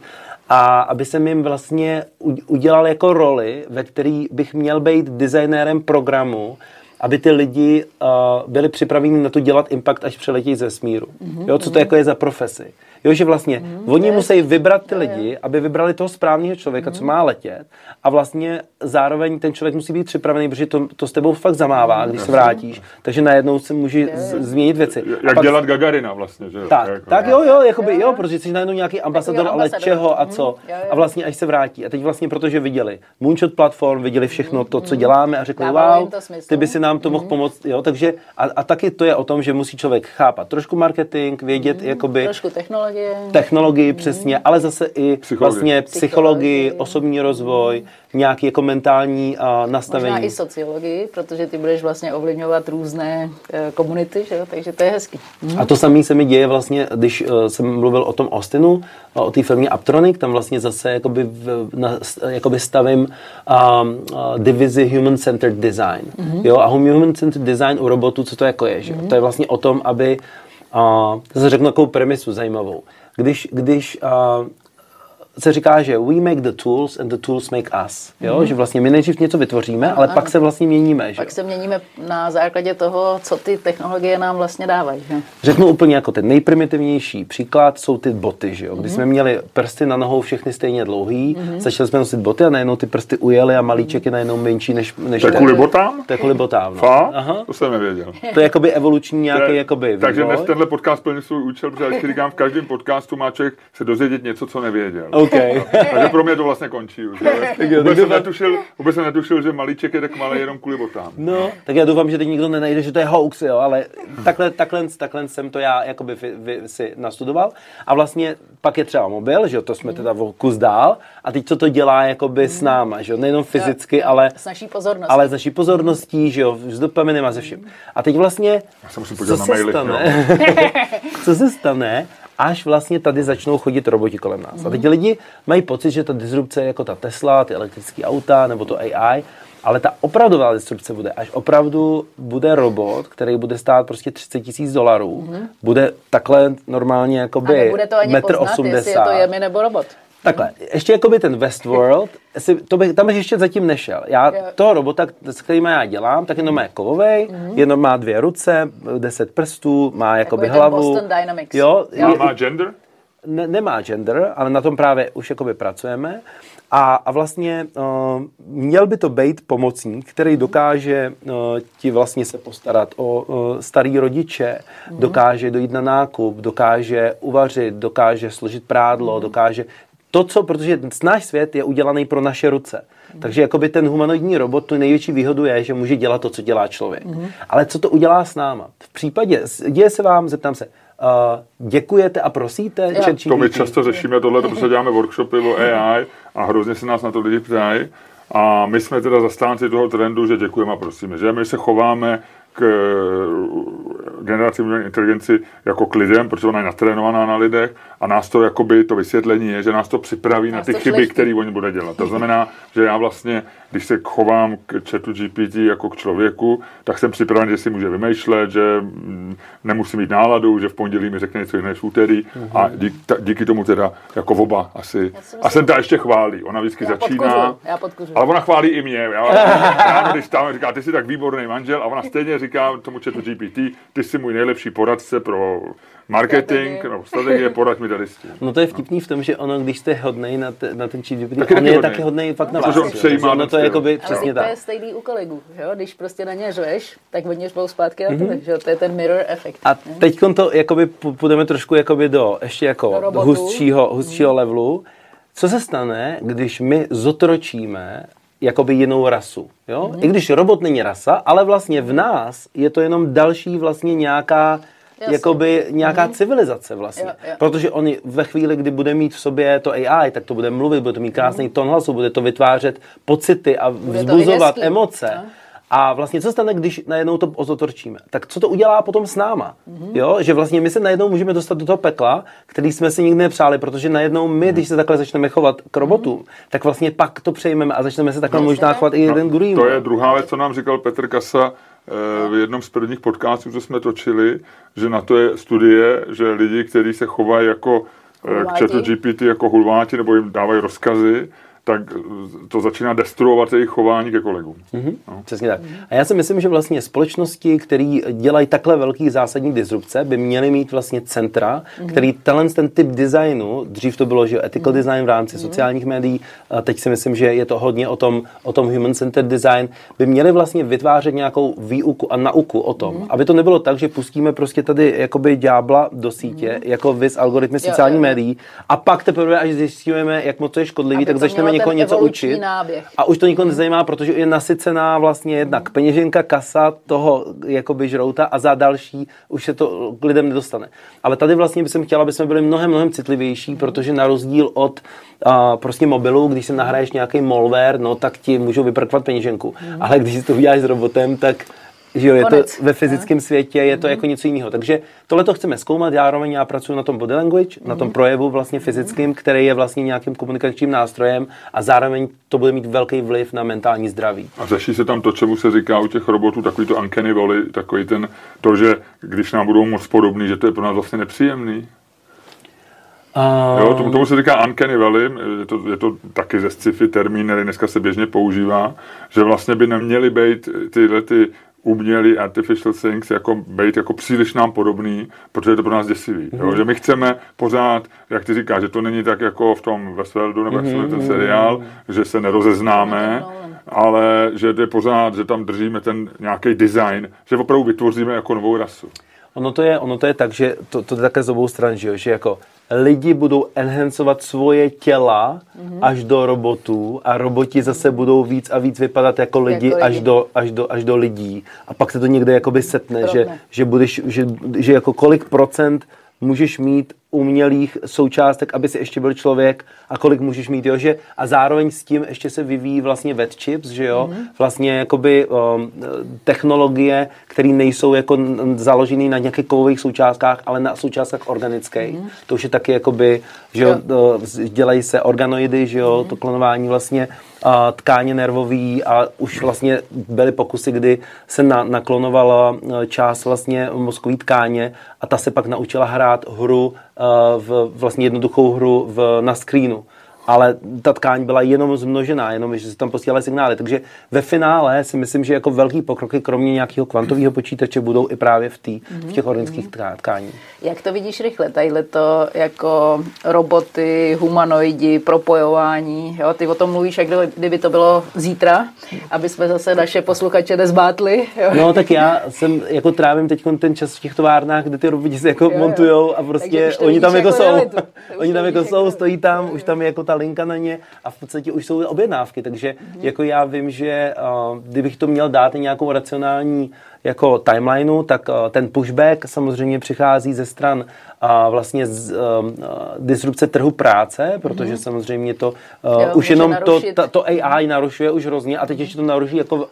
C: a aby jsem jim vlastně udělal jako roli, ve který bych měl být designérem programu, aby ty lidi uh, byli připraveni na to dělat impact, až přeletí ze smíru. Mm-hmm. Jo, co to jako je za profesi. Jo, že vlastně mm, oni musí vybrat ty lidi, aby vybrali toho správného člověka, mm. co má letět. A vlastně zároveň ten člověk musí být připravený, protože to, to s tebou fakt zamává, když se vrátíš, takže najednou se může z, změnit věci.
B: Jak pak, dělat Gagarina vlastně, že jo?
C: Tak, jako, tak jo, jo, jakoby, jo, protože jsi najednou nějaký ambasador, ale čeho a co. A vlastně až se vrátí. A teď vlastně protože viděli Moonshot platform, viděli všechno to, co děláme a řekli, wow, ty by si nám to mohl pomoct, jo, takže a, a taky to je o tom, že musí člověk chápat trošku marketing, vědět, jakoby...
D: Trošku technologie
C: technologie. Technologii, mm. přesně, ale zase i psychologii. vlastně psychologii, psychologii, osobní rozvoj, nějaký jako mentální uh, nastavení.
D: Možná i sociologii, protože ty budeš vlastně ovlivňovat různé uh, komunity, že jo? takže to je hezký.
C: Mm. A to samé se mi děje vlastně, když uh, jsem mluvil o tom Austinu, uh, o té firmě Aptronic, tam vlastně zase jakoby, v, na, jakoby stavím um, uh, divizi Human Centered Design. Mm. Jo? A Human Centered Design u robotu, co to jako je? Že? Mm. To je vlastně o tom, aby a zase řeknu takovou premisu zajímavou. Když, když uh, se říká, že we make the tools and the tools make us. Jo? Mm-hmm. Že vlastně my nejdřív něco vytvoříme, ale ano. pak se vlastně měníme. Že?
D: Pak se měníme na základě toho, co ty technologie nám vlastně dávají. Že?
C: Řeknu úplně jako ten nejprimitivnější příklad jsou ty boty. Že jo? Když mm-hmm. jsme měli prsty na nohou všechny stejně dlouhý, mm-hmm. začali jsme nosit boty a najednou ty prsty ujeli a malíček je najednou menší než... než
B: to je kvůli botám?
C: To je kvůli botám.
B: No. Aha. To jsem nevěděl.
C: To je jakoby evoluční nějaký je, jakoby
B: Takže dnes tenhle podcast plní svůj účel, protože když říkám, v každém podcastu má člověk se dozvědět něco, co nevěděl.
C: Okay.
B: Takže pro mě to vlastně končí už. tak jo, vůbec, jsem netušil, vůbec jsem netušil, že malíček je tak malý jenom kvůli botám.
C: No, tak já doufám, že teď nikdo nenajde, že to je hoax, jo, ale takhle, takhle, takhle jsem to já jakoby vy, vy, si nastudoval. A vlastně pak je třeba mobil, že jo, to jsme teda o kus dál. A teď co to dělá jakoby s náma, že jo, nejenom fyzicky, ale
D: s naší pozorností.
C: Ale s naší pozorností, že jo, s dopaminem a ze vším. A teď vlastně,
B: já se musím co na se maily,
C: stane, co se stane, až vlastně tady začnou chodit roboti kolem nás. Mm-hmm. A teď mhm. lidi mají pocit, že ta disrupce je jako ta Tesla, ty elektrické auta nebo to AI, ale ta opravdová disrupce bude, až opravdu bude robot, který bude stát prostě 30 tisíc dolarů, mm-hmm. bude takhle normálně jakoby metr 80. jestli
D: je to jemi nebo robot.
C: Takhle, ještě jako by ten Westworld, jestli, to bych, tam bych ještě zatím nešel. Já toho robota, s kterým já dělám, tak jenom má kovovej, mm-hmm. jenom má dvě ruce, deset prstů, má jakoby jako hlavu.
D: Boston Dynamics.
C: Jo,
B: jo. Má gender?
C: Ne, nemá gender, ale na tom právě už jakoby pracujeme. A, a vlastně uh, měl by to být pomocník, který dokáže uh, ti vlastně se postarat o uh, starý rodiče, mm. dokáže dojít na nákup, dokáže uvařit, dokáže složit prádlo, mm. dokáže to, co, protože náš svět je udělaný pro naše ruce. Mm. Takže jakoby ten humanoidní robot, tu největší výhodu je, že může dělat to, co dělá člověk. Mm. Ale co to udělá s náma? V případě, děje se vám, zeptám se, uh, děkujete a prosíte?
B: Jo. To my často řešíme tohle, protože děláme workshopy o AI a hrozně se nás na to lidi ptají. A my jsme teda zastánci toho trendu, že děkujeme a prosíme, že my se chováme k eh, generaci umělé inteligenci jako k lidem, protože ona je natrénovaná na lidech a nás to, jakoby, to vysvětlení je, že nás to připraví nás na ty chyby, které oni bude dělat. To znamená, že já vlastně, když se chovám k chatu GPT jako k člověku, tak jsem připraven, že si může vymýšlet, že mm, nemusí mít náladu, že v pondělí mi řekne něco jiného v úterý mm-hmm. a díky, ta, díky tomu teda jako oba asi. Myslím, a jsem ta ještě chválí. Ona vždycky já začíná,
D: já
B: ale ona chválí i mě. Já, já když tam říká, ty jsi tak výborný manžel a ona stejně říká tomu chatu GPT, ty jsi můj nejlepší poradce pro marketing, strategie. no, strategie, poraď mi tady s tím.
C: No to je vtipný v tom, že ono, když jste hodnej na, te, na ten chat GPT, tak on je taky hodnej fakt na vás.
B: No,
C: to je jakoby přesně tak.
D: to je stejný u kolegů, jo? když prostě na ně řveš, tak oni řvou zpátky na mm-hmm. že to je ten mirror efekt.
C: A teď to jakoby půjdeme trošku jakoby do ještě jako do hustšího, hustšího mm. levelu. Co se stane, když my zotročíme jakoby jinou rasu. Jo? Mm. I když robot není rasa, ale vlastně v nás je to jenom další vlastně nějaká Jasně. jakoby nějaká mm. civilizace vlastně. Jo, jo. Protože on ve chvíli, kdy bude mít v sobě to AI, tak to bude mluvit, bude to mít krásný mm. tón hlasu, bude to vytvářet pocity a bude vzbuzovat emoce. No. A vlastně co stane, když najednou to ozotorčíme? Tak co to udělá potom s náma? Mm-hmm. Jo? Že vlastně my se najednou můžeme dostat do toho pekla, který jsme si nikdy nepřáli, protože najednou my, když se takhle začneme chovat k robotům, mm-hmm. tak vlastně pak to přejmeme a začneme se takhle no, možná chovat i jeden no, druhý.
B: To je druhá věc, co nám říkal Petr Kasa v jednom z prvních podcastů, co jsme točili, že na to je studie, že lidi, kteří se chovají jako eh, k chatu GPT jako hulváti nebo jim dávají rozkazy, tak to začíná destruovat jejich chování ke kolegům.
C: Mm-hmm. No. Přesně tak. A já si myslím, že vlastně společnosti, které dělají takhle velký zásadní disrupce, by měly mít vlastně centra, mm-hmm. který talent ten typ designu, dřív to bylo, že ethical mm-hmm. design v rámci mm-hmm. sociálních médií, a teď si myslím, že je to hodně o tom, o tom human-centered design, by měli vlastně vytvářet nějakou výuku a nauku o tom, mm-hmm. aby to nebylo tak, že pustíme prostě tady jakoby ďábla do sítě, mm-hmm. jako vys algoritmy sociálních médií a pak teprve, až zjistíme, jak moc to je škodlivý, aby tak začneme někoho něco učit. Náběh. A už to nikoho nezajímá, protože je nasycená vlastně jednak peněženka, kasa toho jakoby žrouta a za další už se to k lidem nedostane. Ale tady vlastně bych chtěla, aby jsme byli mnohem, mnohem citlivější, protože na rozdíl od a prostě mobilu, když si nahraješ nějaký malware, no tak ti můžou vyprkvat peněženku. Mm. Ale když si to uděláš s robotem, tak že jo, je Konec. to ve fyzickém světě, je to mm. jako něco jiného. Takže tohle to chceme zkoumat, zároveň já pracuji na tom body language, mm. na tom mhm. projevu vlastně fyzickým, mm. který je vlastně nějakým komunikačním nástrojem a zároveň to bude mít velký vliv na mentální zdraví.
B: A řeší se tam to, čemu se říká u těch robotů, takový to uncanny valley, takový ten, to, že když nám budou moc podobný, že to je pro nás vlastně nepříjemný. Uh... Jo, tomu, tomu se říká uncanny valley, je to, je to taky ze sci-fi termín, který dneska se běžně používá, že vlastně by neměly být tyhle ty umělý artificial things jako být jako příliš nám podobný, protože je to pro nás děsivý. Mm-hmm. Jo? Mhm. Že my chceme pořád, jak ty říkáš, že to není tak jako v tom Westworldu nebo mm-hmm. ten seriál, že se nerozeznáme, ale že je pořád, že tam držíme ten nějaký design, že opravdu vytvoříme jako novou rasu.
C: Ono to je, ono to je tak, že to, to je také z obou stran, že, jo? že jako lidi budou enhancovat svoje těla mm-hmm. až do robotů a roboti zase budou víc a víc vypadat jako lidi, jako lidi. Až, do, až, do, až do lidí. A pak se to někde jakoby setne, že, že, budeš, že, že jako kolik procent můžeš mít umělých součástek, aby si ještě byl člověk a kolik můžeš mít, jo, že a zároveň s tím ještě se vyvíjí vlastně wet chips, že jo, mm-hmm. vlastně jakoby um, technologie, které nejsou jako založené na nějakých kovových součástkách, ale na součástkách organických. Mm-hmm. To už je taky jakoby, že jo, jo. dělají se organoidy, že jo, mm-hmm. to klonování vlastně tkáně nervový a už vlastně byly pokusy, kdy se na, naklonovala e, část vlastně mozkové tkáně a ta se pak naučila hrát hru, e, v, vlastně jednoduchou hru v, na screenu ale ta tkáň byla jenom zmnožená, jenom že se tam posílaly signály. Takže ve finále si myslím, že jako velký pokroky, kromě nějakého kvantového počítače, budou i právě v, tý, v těch organických tkáních.
A: Jak to vidíš rychle, tadyhle to jako roboty, humanoidi, propojování, jo? ty o tom mluvíš, jak kdyby to bylo zítra, aby jsme zase naše posluchače nezbátli. Jo?
C: No tak já jsem jako trávím teď ten čas v těch továrnách, kde ty roboti se jako jo, montujou a prostě oni tam jako, jako jsou. oni tam jako jsou, stojí tam, už tam je jako ta ta linka na ně a v podstatě už jsou objednávky, takže mm-hmm. jako já vím, že uh, kdybych to měl dát nějakou racionální jako timelineu, tak uh, ten pushback samozřejmě přichází ze stran uh, vlastně z uh, disrupce trhu práce, protože mm-hmm. samozřejmě to uh, jo, už jenom to, ta, to AI narušuje už hrozně a teď ještě to naruší jako, uh,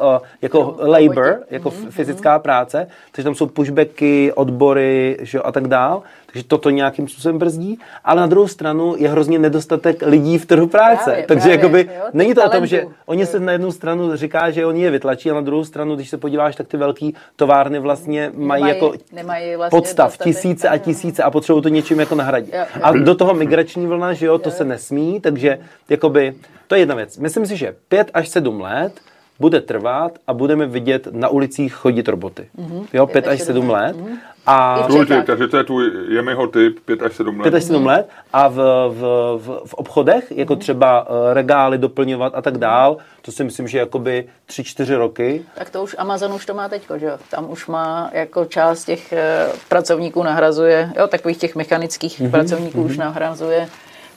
C: jako jo, labor, jako mm-hmm. fyzická práce, takže tam jsou pushbacky, odbory že, a tak dál. Takže toto nějakým způsobem brzdí, ale na druhou stranu je hrozně nedostatek lidí v trhu práce. Právě, Takže právě, jakoby, jo, není to talentu. o tom, že oni se na jednu stranu říká, že oni je vytlačí, a na druhou stranu, když se podíváš, tak ty velké továrny vlastně mají, mají jako nemají vlastně podstav dostatek, tisíce a tisíce a potřebují to něčím jako nahradit. Jo, jo. A do toho migrační vlna, že jo, to jo. se nesmí, takže jakoby, to je jedna věc. Myslím si, že pět až sedm let bude trvat a budeme vidět na ulicích chodit roboty. Mm-hmm. Jo, pět až sedm let. Mm-hmm.
B: A Důležitý, takže to je tvůj Jemiho typ 5 až 7 let.
C: 5 až 7 let a v, v, v, v obchodech, jako třeba eh, regály doplňovat a tak dál, to si myslím, že jakoby 3-4 roky.
A: Tak to už Amazon už to má teď, že jo? Tam už má jako část těch eh, pracovníků nahrazuje, jo, takových těch mechanických mm-hmm. pracovníků mm-hmm. už nahrazuje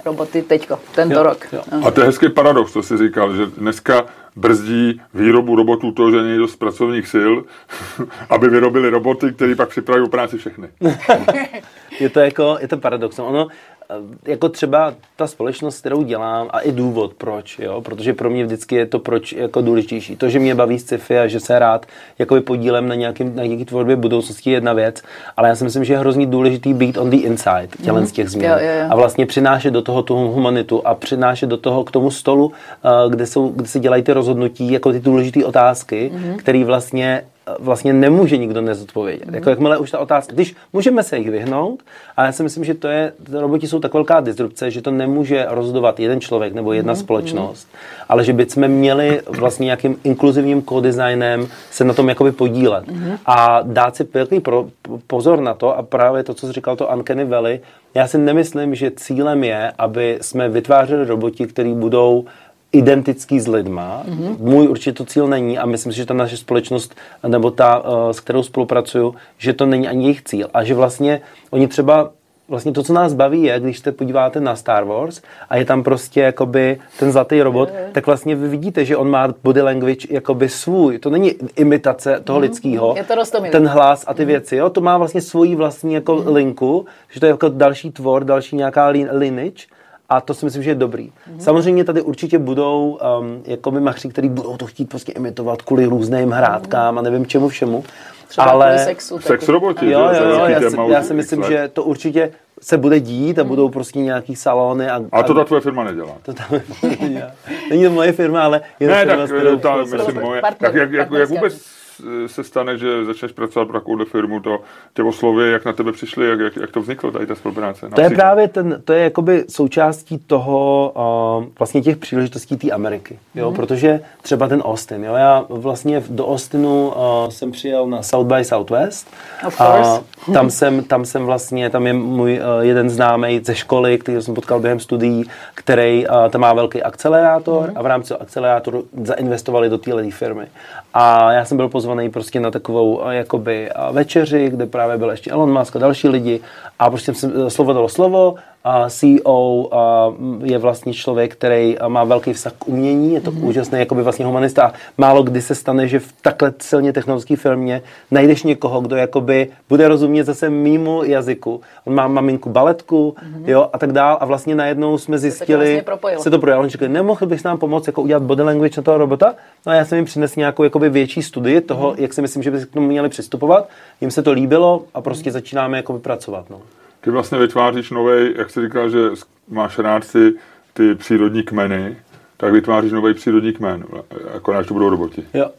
A: roboty teďko, tento jo, rok. Jo.
B: A to je hezký paradox, to jsi říkal, že dneska brzdí výrobu robotů to, že není dost pracovních sil, aby vyrobili roboty, které pak připravují práci všechny.
C: je to jako, je to paradox. Ono, jako třeba ta společnost, kterou dělám a i důvod, proč, jo? protože pro mě vždycky je to proč jako důležitější. To, že mě baví sci-fi a že se rád jakoby podílem na, nějakým, na nějaký tvorbě budoucnosti je jedna věc, ale já si myslím, že je hrozně důležitý být on the inside tělen mm. z těch změn jo, jo, jo. a vlastně přinášet do toho tu humanitu a přinášet do toho k tomu stolu, eh, kde, jsou, kde se dělají ty rozhodnutí, jako ty důležité otázky, mm. které vlastně vlastně nemůže nikdo nezodpovědět. Mm. Jako jakmile už ta otázka, když můžeme se jich vyhnout, ale já si myslím, že to je, roboti jsou tak velká disrupce, že to nemůže rozhodovat jeden člověk nebo jedna mm. společnost, mm. ale že bychom měli vlastně nějakým inkluzivním co-designem se na tom jakoby podílet mm. a dát si velký pro, pozor na to a právě to, co jsi říkal, to Uncanny Valley, já si nemyslím, že cílem je, aby jsme vytvářeli roboti, který budou identický s lidma. Mm-hmm. Můj určitě to cíl není a myslím si, že ta naše společnost, nebo ta, eh, s kterou spolupracuju, že to není ani jejich cíl. A že vlastně oni třeba vlastně to, co nás baví, je, když se podíváte na Star Wars a je tam prostě jakoby ten zlatý robot, je. tak vlastně vy vidíte, že on má body language jakoby svůj. To není imitace toho mm, lidského.
A: Je to rostomilý.
C: Ten hlas a ty mm. věci, jo. To má vlastně svoji vlastní jako mm. linku, že to je jako další tvor, další nějaká lineage a to si myslím, že je dobrý. Mm-hmm. Samozřejmě tady určitě budou um, jako machři, kteří budou to chtít prostě imitovat kvůli různým hrádkám mm-hmm. a nevím čemu všemu.
A: Třeba ale sexu.
B: Sex roboti.
C: Jo, jo, jo, já, si, já si myslím, že to určitě se bude dít a mm. budou prostě nějaký salony. A,
B: a to ta tvoje firma nedělá.
C: To ta nedělá. Není to moje firma, ale je
B: ne,
C: firma,
B: tak, kterou ta, myslím, moje. tak jak, jak, jak vůbec se stane, že začneš pracovat pro takovou firmu, to tě oslově, jak na tebe přišli, jak, jak, jak to vzniklo, tady ta spolupráce?
C: To je právě ten, to je jakoby součástí toho, uh, vlastně těch příležitostí té Ameriky, jo, mm. protože třeba ten Austin, jo, já vlastně do Austinu uh, jsem přijel na South by Southwest
A: a
C: tam jsem, tam jsem vlastně, tam je můj uh, jeden známý ze školy, který jsem potkal během studií, který uh, tam má velký akcelerátor mm. a v rámci akcelerátoru zainvestovali do téhle firmy. A já jsem byl pozvaný prostě na takovou jakoby večeři, kde právě byl ještě Elon Musk a další lidi. A prostě jsem slovo dalo slovo CEO je vlastně člověk, který má velký vztah k umění, je to mm-hmm. úžasný jakoby vlastně humanista. Málo kdy se stane, že v takhle silně technologické firmě najdeš někoho, kdo jakoby bude rozumět zase mýmu jazyku. On má maminku baletku, mm-hmm. jo, a tak dál a vlastně najednou jsme zjistili,
A: se to, vlastně
C: se to projalo. On říkal, nemohl bych nám pomoct jako udělat body language na toho robota? No a já jsem jim přinesl nějakou jakoby větší studii toho, mm-hmm. jak si myslím, že by k tomu měli přistupovat. Jim se to líbilo a prostě mm-hmm. začínáme jakoby pracovat. No
B: ty vlastně vytváříš nový, jak jsi říkal, že máš rád si ty přírodní kmeny, tak vytváříš nový přírodní kmen, jako náš to budou roboti.
C: Jo,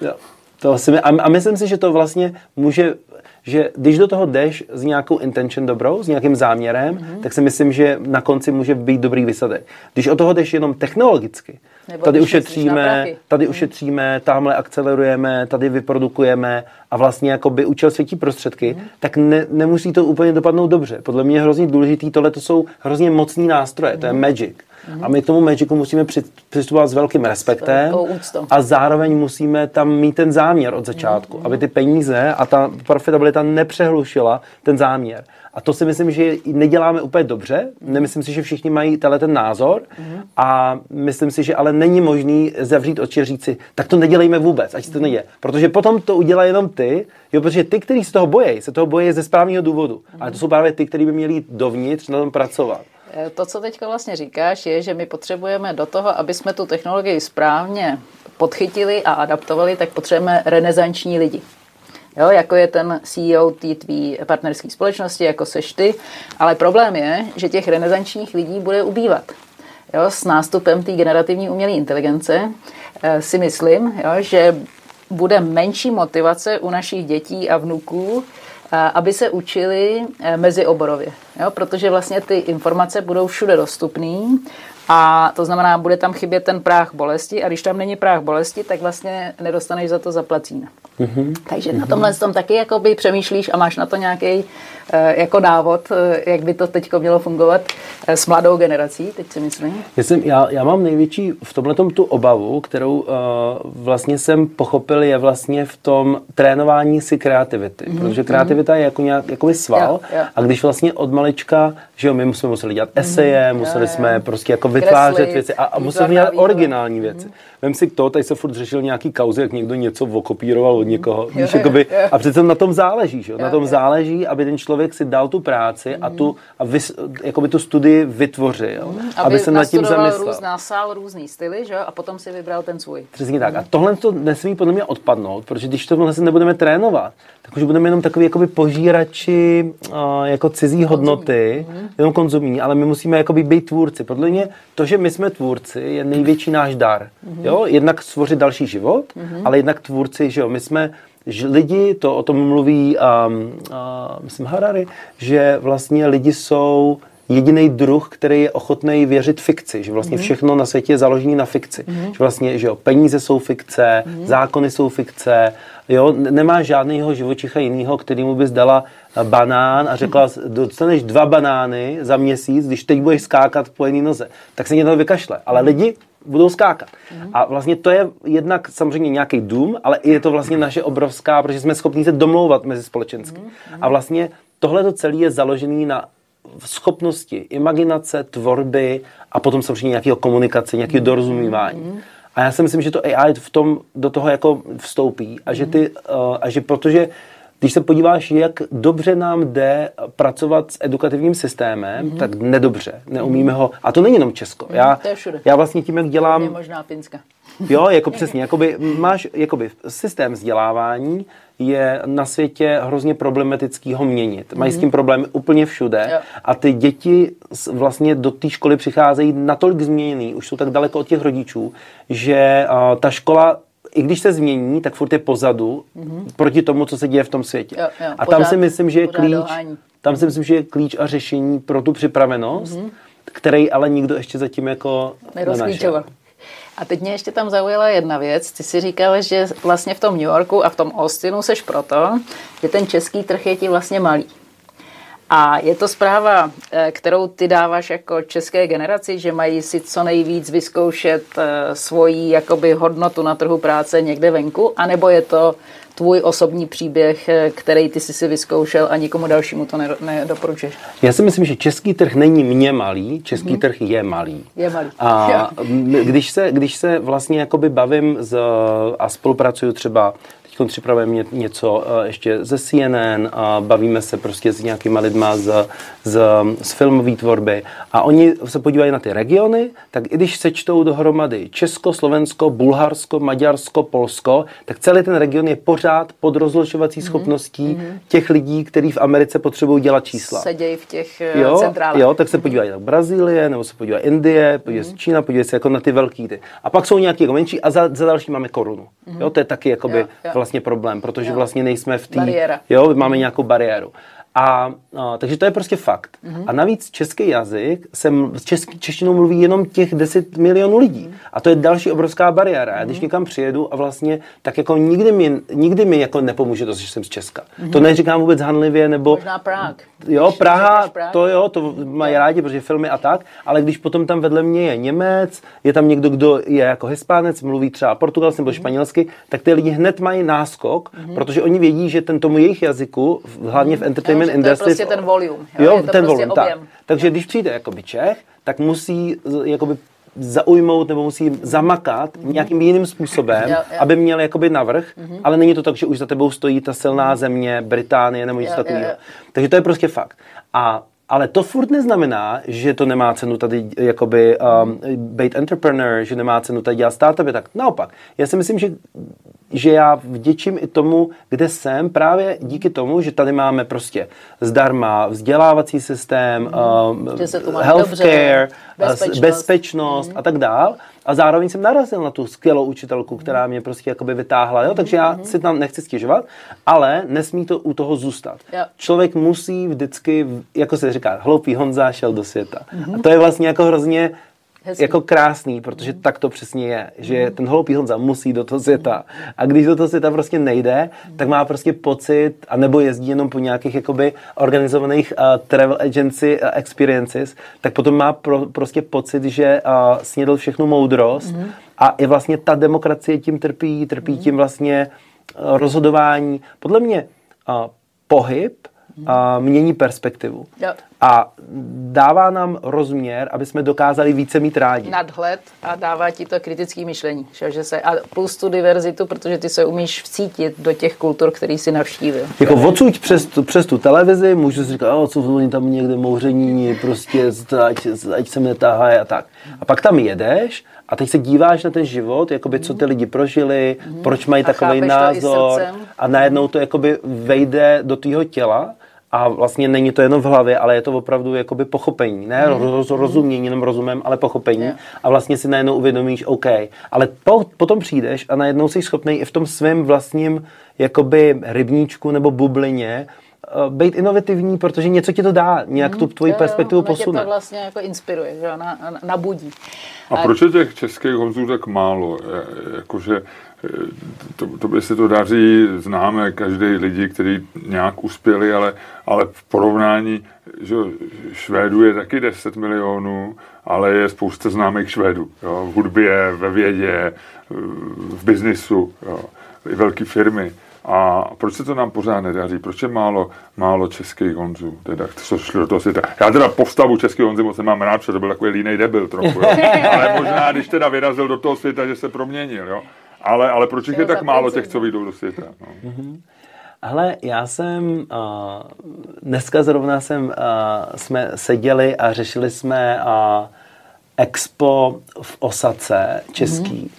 C: jo. To si my, a, a myslím si, že to vlastně může, že když do toho jdeš s nějakou intention dobrou, s nějakým záměrem, mm-hmm. tak si myslím, že na konci může být dobrý výsledek. Když od toho jdeš jenom technologicky, nebo tady ušetříme, tady hmm. ušetříme, tamhle akcelerujeme, tady vyprodukujeme a vlastně jako by účel světí prostředky, hmm. tak ne, nemusí to úplně dopadnout dobře. Podle mě je hrozně důležitý, tohle to jsou hrozně mocní nástroje, hmm. to je hmm. magic. Hmm. A my k tomu magicu musíme přistupovat s velkým respektem a zároveň musíme tam mít ten záměr od začátku, hmm. aby ty peníze a ta profitabilita nepřehlušila ten záměr. A to si myslím, že neděláme úplně dobře. Nemyslím si, že všichni mají tenhle ten názor. Mm-hmm. A myslím si, že ale není možný zavřít oči a říci, tak to nedělejme vůbec, ať se to neděje. Protože potom to udělá jenom ty, jo, protože ty, kteří se toho bojí, se toho bojí ze správného důvodu. Mm-hmm. Ale to jsou právě ty, kteří by měli jít dovnitř na tom pracovat.
A: Eh, to, co teďka vlastně říkáš, je, že my potřebujeme do toho, aby jsme tu technologii správně podchytili a adaptovali, tak potřebujeme renesanční lidi jo, jako je ten CEO té tvý partnerské společnosti, jako seš ty. Ale problém je, že těch renesančních lidí bude ubývat. Jo, s nástupem té generativní umělé inteligence eh, si myslím, jo, že bude menší motivace u našich dětí a vnuků, aby se učili eh, mezioborově. Jo, protože vlastně ty informace budou všude dostupné a to znamená, bude tam chybět ten práh bolesti a když tam není práh bolesti, tak vlastně nedostaneš za to zaplacína. Mm-hmm. Takže mm-hmm. na tomhle tom taky jakoby přemýšlíš a máš na to nějaký jako návod, eh, jak by to teď mělo fungovat eh, s mladou generací, teď si myslím.
C: Myslím, já, já mám největší v tomhle tu obavu, kterou uh, vlastně jsem pochopil, je vlastně v tom trénování si kreativity. Mm-hmm. Protože kreativita mm-hmm. je jako nějak jako sval jo, jo. a když vlastně od malička, že jo, my jsme museli dělat eseje, mm-hmm. museli jo, jsme jo. prostě jako vytvářet Kreslit, věci a, a museli dělat originální věci. Mm-hmm. Vem si to, tady se furt řešil nějaký kauzy, jak někdo něco okopíroval od někoho. Jo, Víš, jakoby, jo. A přece na tom záleží, že? Jo, na tom jo. záleží, aby ten člověk si dal tu práci a tu, a vys, jakoby tu studii vytvořil. Mm,
A: aby, aby se nad tím zamyslel. Růz, násál různý styly, že? a potom si vybral ten svůj.
C: Přesně tak. A tohle to nesmí podle mě odpadnout, protože když to se nebudeme trénovat, tak už budeme jenom takový jakoby požírači uh, jako cizí hodnoty, mm. jenom konzumní, ale my musíme jakoby být tvůrci. Podle mě to, že my jsme tvůrci, je největší náš dar. Mm. Jo? Jednak stvořit další život, mm. ale jednak tvůrci, že jo, my jsme že lidi, to o tom mluví, um, uh, myslím, Harari, že vlastně lidi jsou jediný druh, který je ochotný věřit fikci, že vlastně mm. všechno na světě je založené na fikci. Mm. Že vlastně, že jo, peníze jsou fikce, mm. zákony jsou fikce, jo, nemá žádného živočicha jiného, kterýmu bys dala banán a řekla, dostaneš dva banány za měsíc, když teď budeš skákat po jedné noze, tak se něco vykašle. Ale lidi budou skákat. Mm. A vlastně to je jednak samozřejmě nějaký dům, ale je to vlastně naše obrovská, protože jsme schopni se domlouvat mezi společensky. Mm. A vlastně tohle to celé je založené na schopnosti imaginace, tvorby a potom samozřejmě nějakého komunikace, nějakého dorozumívání. A já si myslím, že to AI v tom do toho jako vstoupí a že ty, uh, a že protože když se podíváš, jak dobře nám jde pracovat s edukativním systémem, mm-hmm. tak nedobře, neumíme ho. A to není jenom Česko. Mm, já,
A: to je všude.
C: já vlastně tím, jak dělám...
A: Je možná Finska.
C: Jo, jako přesně. Jakoby máš jakoby systém vzdělávání, je na světě hrozně problematický ho měnit. Mají mm-hmm. s tím problémy úplně všude jo. a ty děti vlastně do té školy přicházejí natolik změněný, už jsou tak daleko od těch rodičů, že uh, ta škola i když se změní, tak furt je pozadu mm-hmm. proti tomu, co se děje v tom světě.
A: Jo, jo,
C: a pořád, tam si myslím, že je klíč, tam si myslím, že je klíč a řešení pro tu připravenost, mm-hmm. který ale nikdo ještě zatím jako nenašel.
A: A teď mě ještě tam zaujala jedna věc. Ty si říkal, že vlastně v tom New Yorku a v tom Austinu seš proto, že ten český trh je ti vlastně malý. A je to zpráva, eh, kterou ty dáváš jako české generaci, že mají si co nejvíc vyzkoušet eh, svoji jakoby hodnotu na trhu práce někde venku, anebo je to tvůj osobní příběh, eh, který ty jsi si vyzkoušel a nikomu dalšímu to nedoporučuješ?
C: Já si myslím, že český trh není mě malý, český hmm. trh je malý.
A: Je malý.
C: A když se, když se vlastně jakoby bavím z, a spolupracuju třeba připravujeme něco eh, ještě ze CNN a bavíme se prostě s nějakýma lidma z, z, z filmové tvorby a oni se podívají na ty regiony, tak i když se čtou dohromady Česko, Slovensko, Bulharsko, Maďarsko, Polsko, tak celý ten region je pořád pod rozložovací mm-hmm. schopností mm-hmm. těch lidí, kteří v Americe potřebují dělat čísla.
A: Sedějí v těch eh,
C: jo,
A: centrálech.
C: Jo, tak se podívají na Brazílie, nebo se podívají Indie, podívají mm-hmm. se Čína, podívají se jako na ty velký ty. A pak jsou nějaký jako menší a za, za další máme korunu. Mm-hmm. Jo, to je taky jakoby jo, jo. vlastně problém, protože jo. vlastně nejsme v té... Jo, máme nějakou bariéru. A, a takže to je prostě fakt. Mm-hmm. A navíc český jazyk, se, český, češtinou mluví jenom těch 10 milionů lidí. Mm-hmm. A to je další obrovská bariéra. Já když mm-hmm. někam přijedu a vlastně, tak jako nikdy mi, nikdy mi jako nepomůže to, že jsem z Česka. Mm-hmm. To neříkám vůbec hanlivě, nebo...
A: Možná Prák.
C: Jo, Praha, Praha, to jo, to mají rádi, protože filmy a tak, ale když potom tam vedle mě je Němec, je tam někdo, kdo je jako Hispánec, mluví třeba portugalsky nebo mm-hmm. španělsky, tak ty lidi hned mají náskok, mm-hmm. protože oni vědí, že ten tomu jejich jazyku, hlavně v entertainment
A: entertainment industry. To je prostě ten volume.
C: Jo, jo ten prostě volume, tak. Takže když přijde jakoby Čech, tak musí jakoby zaujmout nebo musí zamakat mm-hmm. nějakým jiným způsobem, jo, jo. aby měl jakoby navrh, mm-hmm. ale není to tak, že už za tebou stojí ta silná země, Británie nebo něco takového. Takže to je prostě fakt. A ale to furt neznamená, že to nemá cenu tady jakoby um, být entrepreneur, že nemá cenu tady dělat startupy, tak naopak. Já si myslím, že že já vděčím i tomu, kde jsem, právě díky tomu, že tady máme prostě zdarma vzdělávací systém, mm. um, healthcare, bezpečnost, bezpečnost mm. a tak dál. A zároveň jsem narazil na tu skvělou učitelku, která mě prostě jakoby vytáhla. Jo? Takže já mm. si tam nechci stěžovat, ale nesmí to u toho zůstat. Jo. Člověk musí vždycky, jako se říká, hloupý Honza šel do světa. A to je vlastně jako hrozně Hezký. jako krásný, protože mm. tak to přesně je, že mm. ten hloupý Honza musí do toho světa. A když do toho světa prostě nejde, mm. tak má prostě pocit, anebo jezdí jenom po nějakých jakoby organizovaných uh, travel agency uh, experiences, tak potom má pro, prostě pocit, že uh, snědl všechnu moudrost mm. a i vlastně ta demokracie tím trpí, trpí mm. tím vlastně uh, rozhodování. Podle mě uh, pohyb a mění perspektivu. Jo. A dává nám rozměr, aby jsme dokázali více mít rádi.
A: Nadhled a dává ti to kritické myšlení. Že se, a plus tu diverzitu, protože ty se umíš vcítit do těch kultur, který si navštívil.
C: Jako odsud přes, tu, přes tu televizi můžu si říkat, co oni tam někde mouření, prostě ať, ať se mě a tak. A pak tam jedeš a teď se díváš na ten život, jakoby, co ty lidi prožili, mm. proč mají takový názor a najednou to jakoby vejde do tvýho těla a vlastně není to jenom v hlavě, ale je to opravdu jakoby pochopení. Ne
A: Mhm.
C: roz, rozumění, jenom rozumem, ale pochopení.
A: Jo.
C: A vlastně si najednou uvědomíš, OK. Ale po, potom přijdeš a najednou jsi schopný i v tom svém vlastním jakoby rybníčku nebo bublině uh, být inovativní, protože něco ti to dá, nějak tu tvoji
A: Jo, jo,
C: perspektivu
A: tě
C: posune.
A: to vlastně jako inspiruje, že na, na, nabudí.
B: A proč je těch českých Honzů tak málo? Je- Jakože eh, to, to by se to daří, známe každý lidi, kteří nějak uspěli, ale, ale v porovnání, že jo, Švédů je taky 10 milionů, ale je spousta známých Švédů. Jo, v hudbě, ve vědě, v biznisu, jo, i velké firmy. A proč se to nám pořád nedaří? Proč je málo, málo českých Honzů, teda, co šli do toho světa? Já teda postavu českých Honzy moc nemám rád, protože to byl takový línej debil trochu, jo? ale možná, když teda vyrazil do toho světa, že se proměnil, jo? Ale, ale proč jich je tak málo těch, co vyjdou do světa? No.
C: Hele, já jsem, uh, dneska zrovna jsem, uh, jsme seděli a řešili jsme uh, expo v Osace český.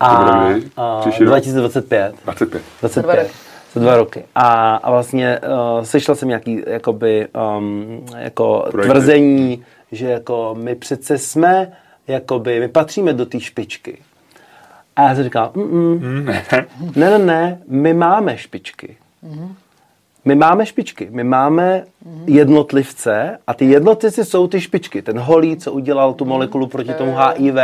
C: A,
B: kdy?
C: a
B: rok?
C: 2025.
B: 25.
C: 25.
A: roky.
C: Za dva roky. A, a vlastně uh, slyšel jsem nějaký jakoby, um, jako
B: Projekty.
C: tvrzení, že jako my přece jsme, jakoby, my patříme do té špičky. A já jsem říkal, mm, mm,
B: Ne.
C: ne, ne, ne, my máme špičky. My máme špičky, my máme jednotlivce a ty jednotlivci jsou ty špičky. Ten holý, co udělal tu molekulu proti tomu HIV,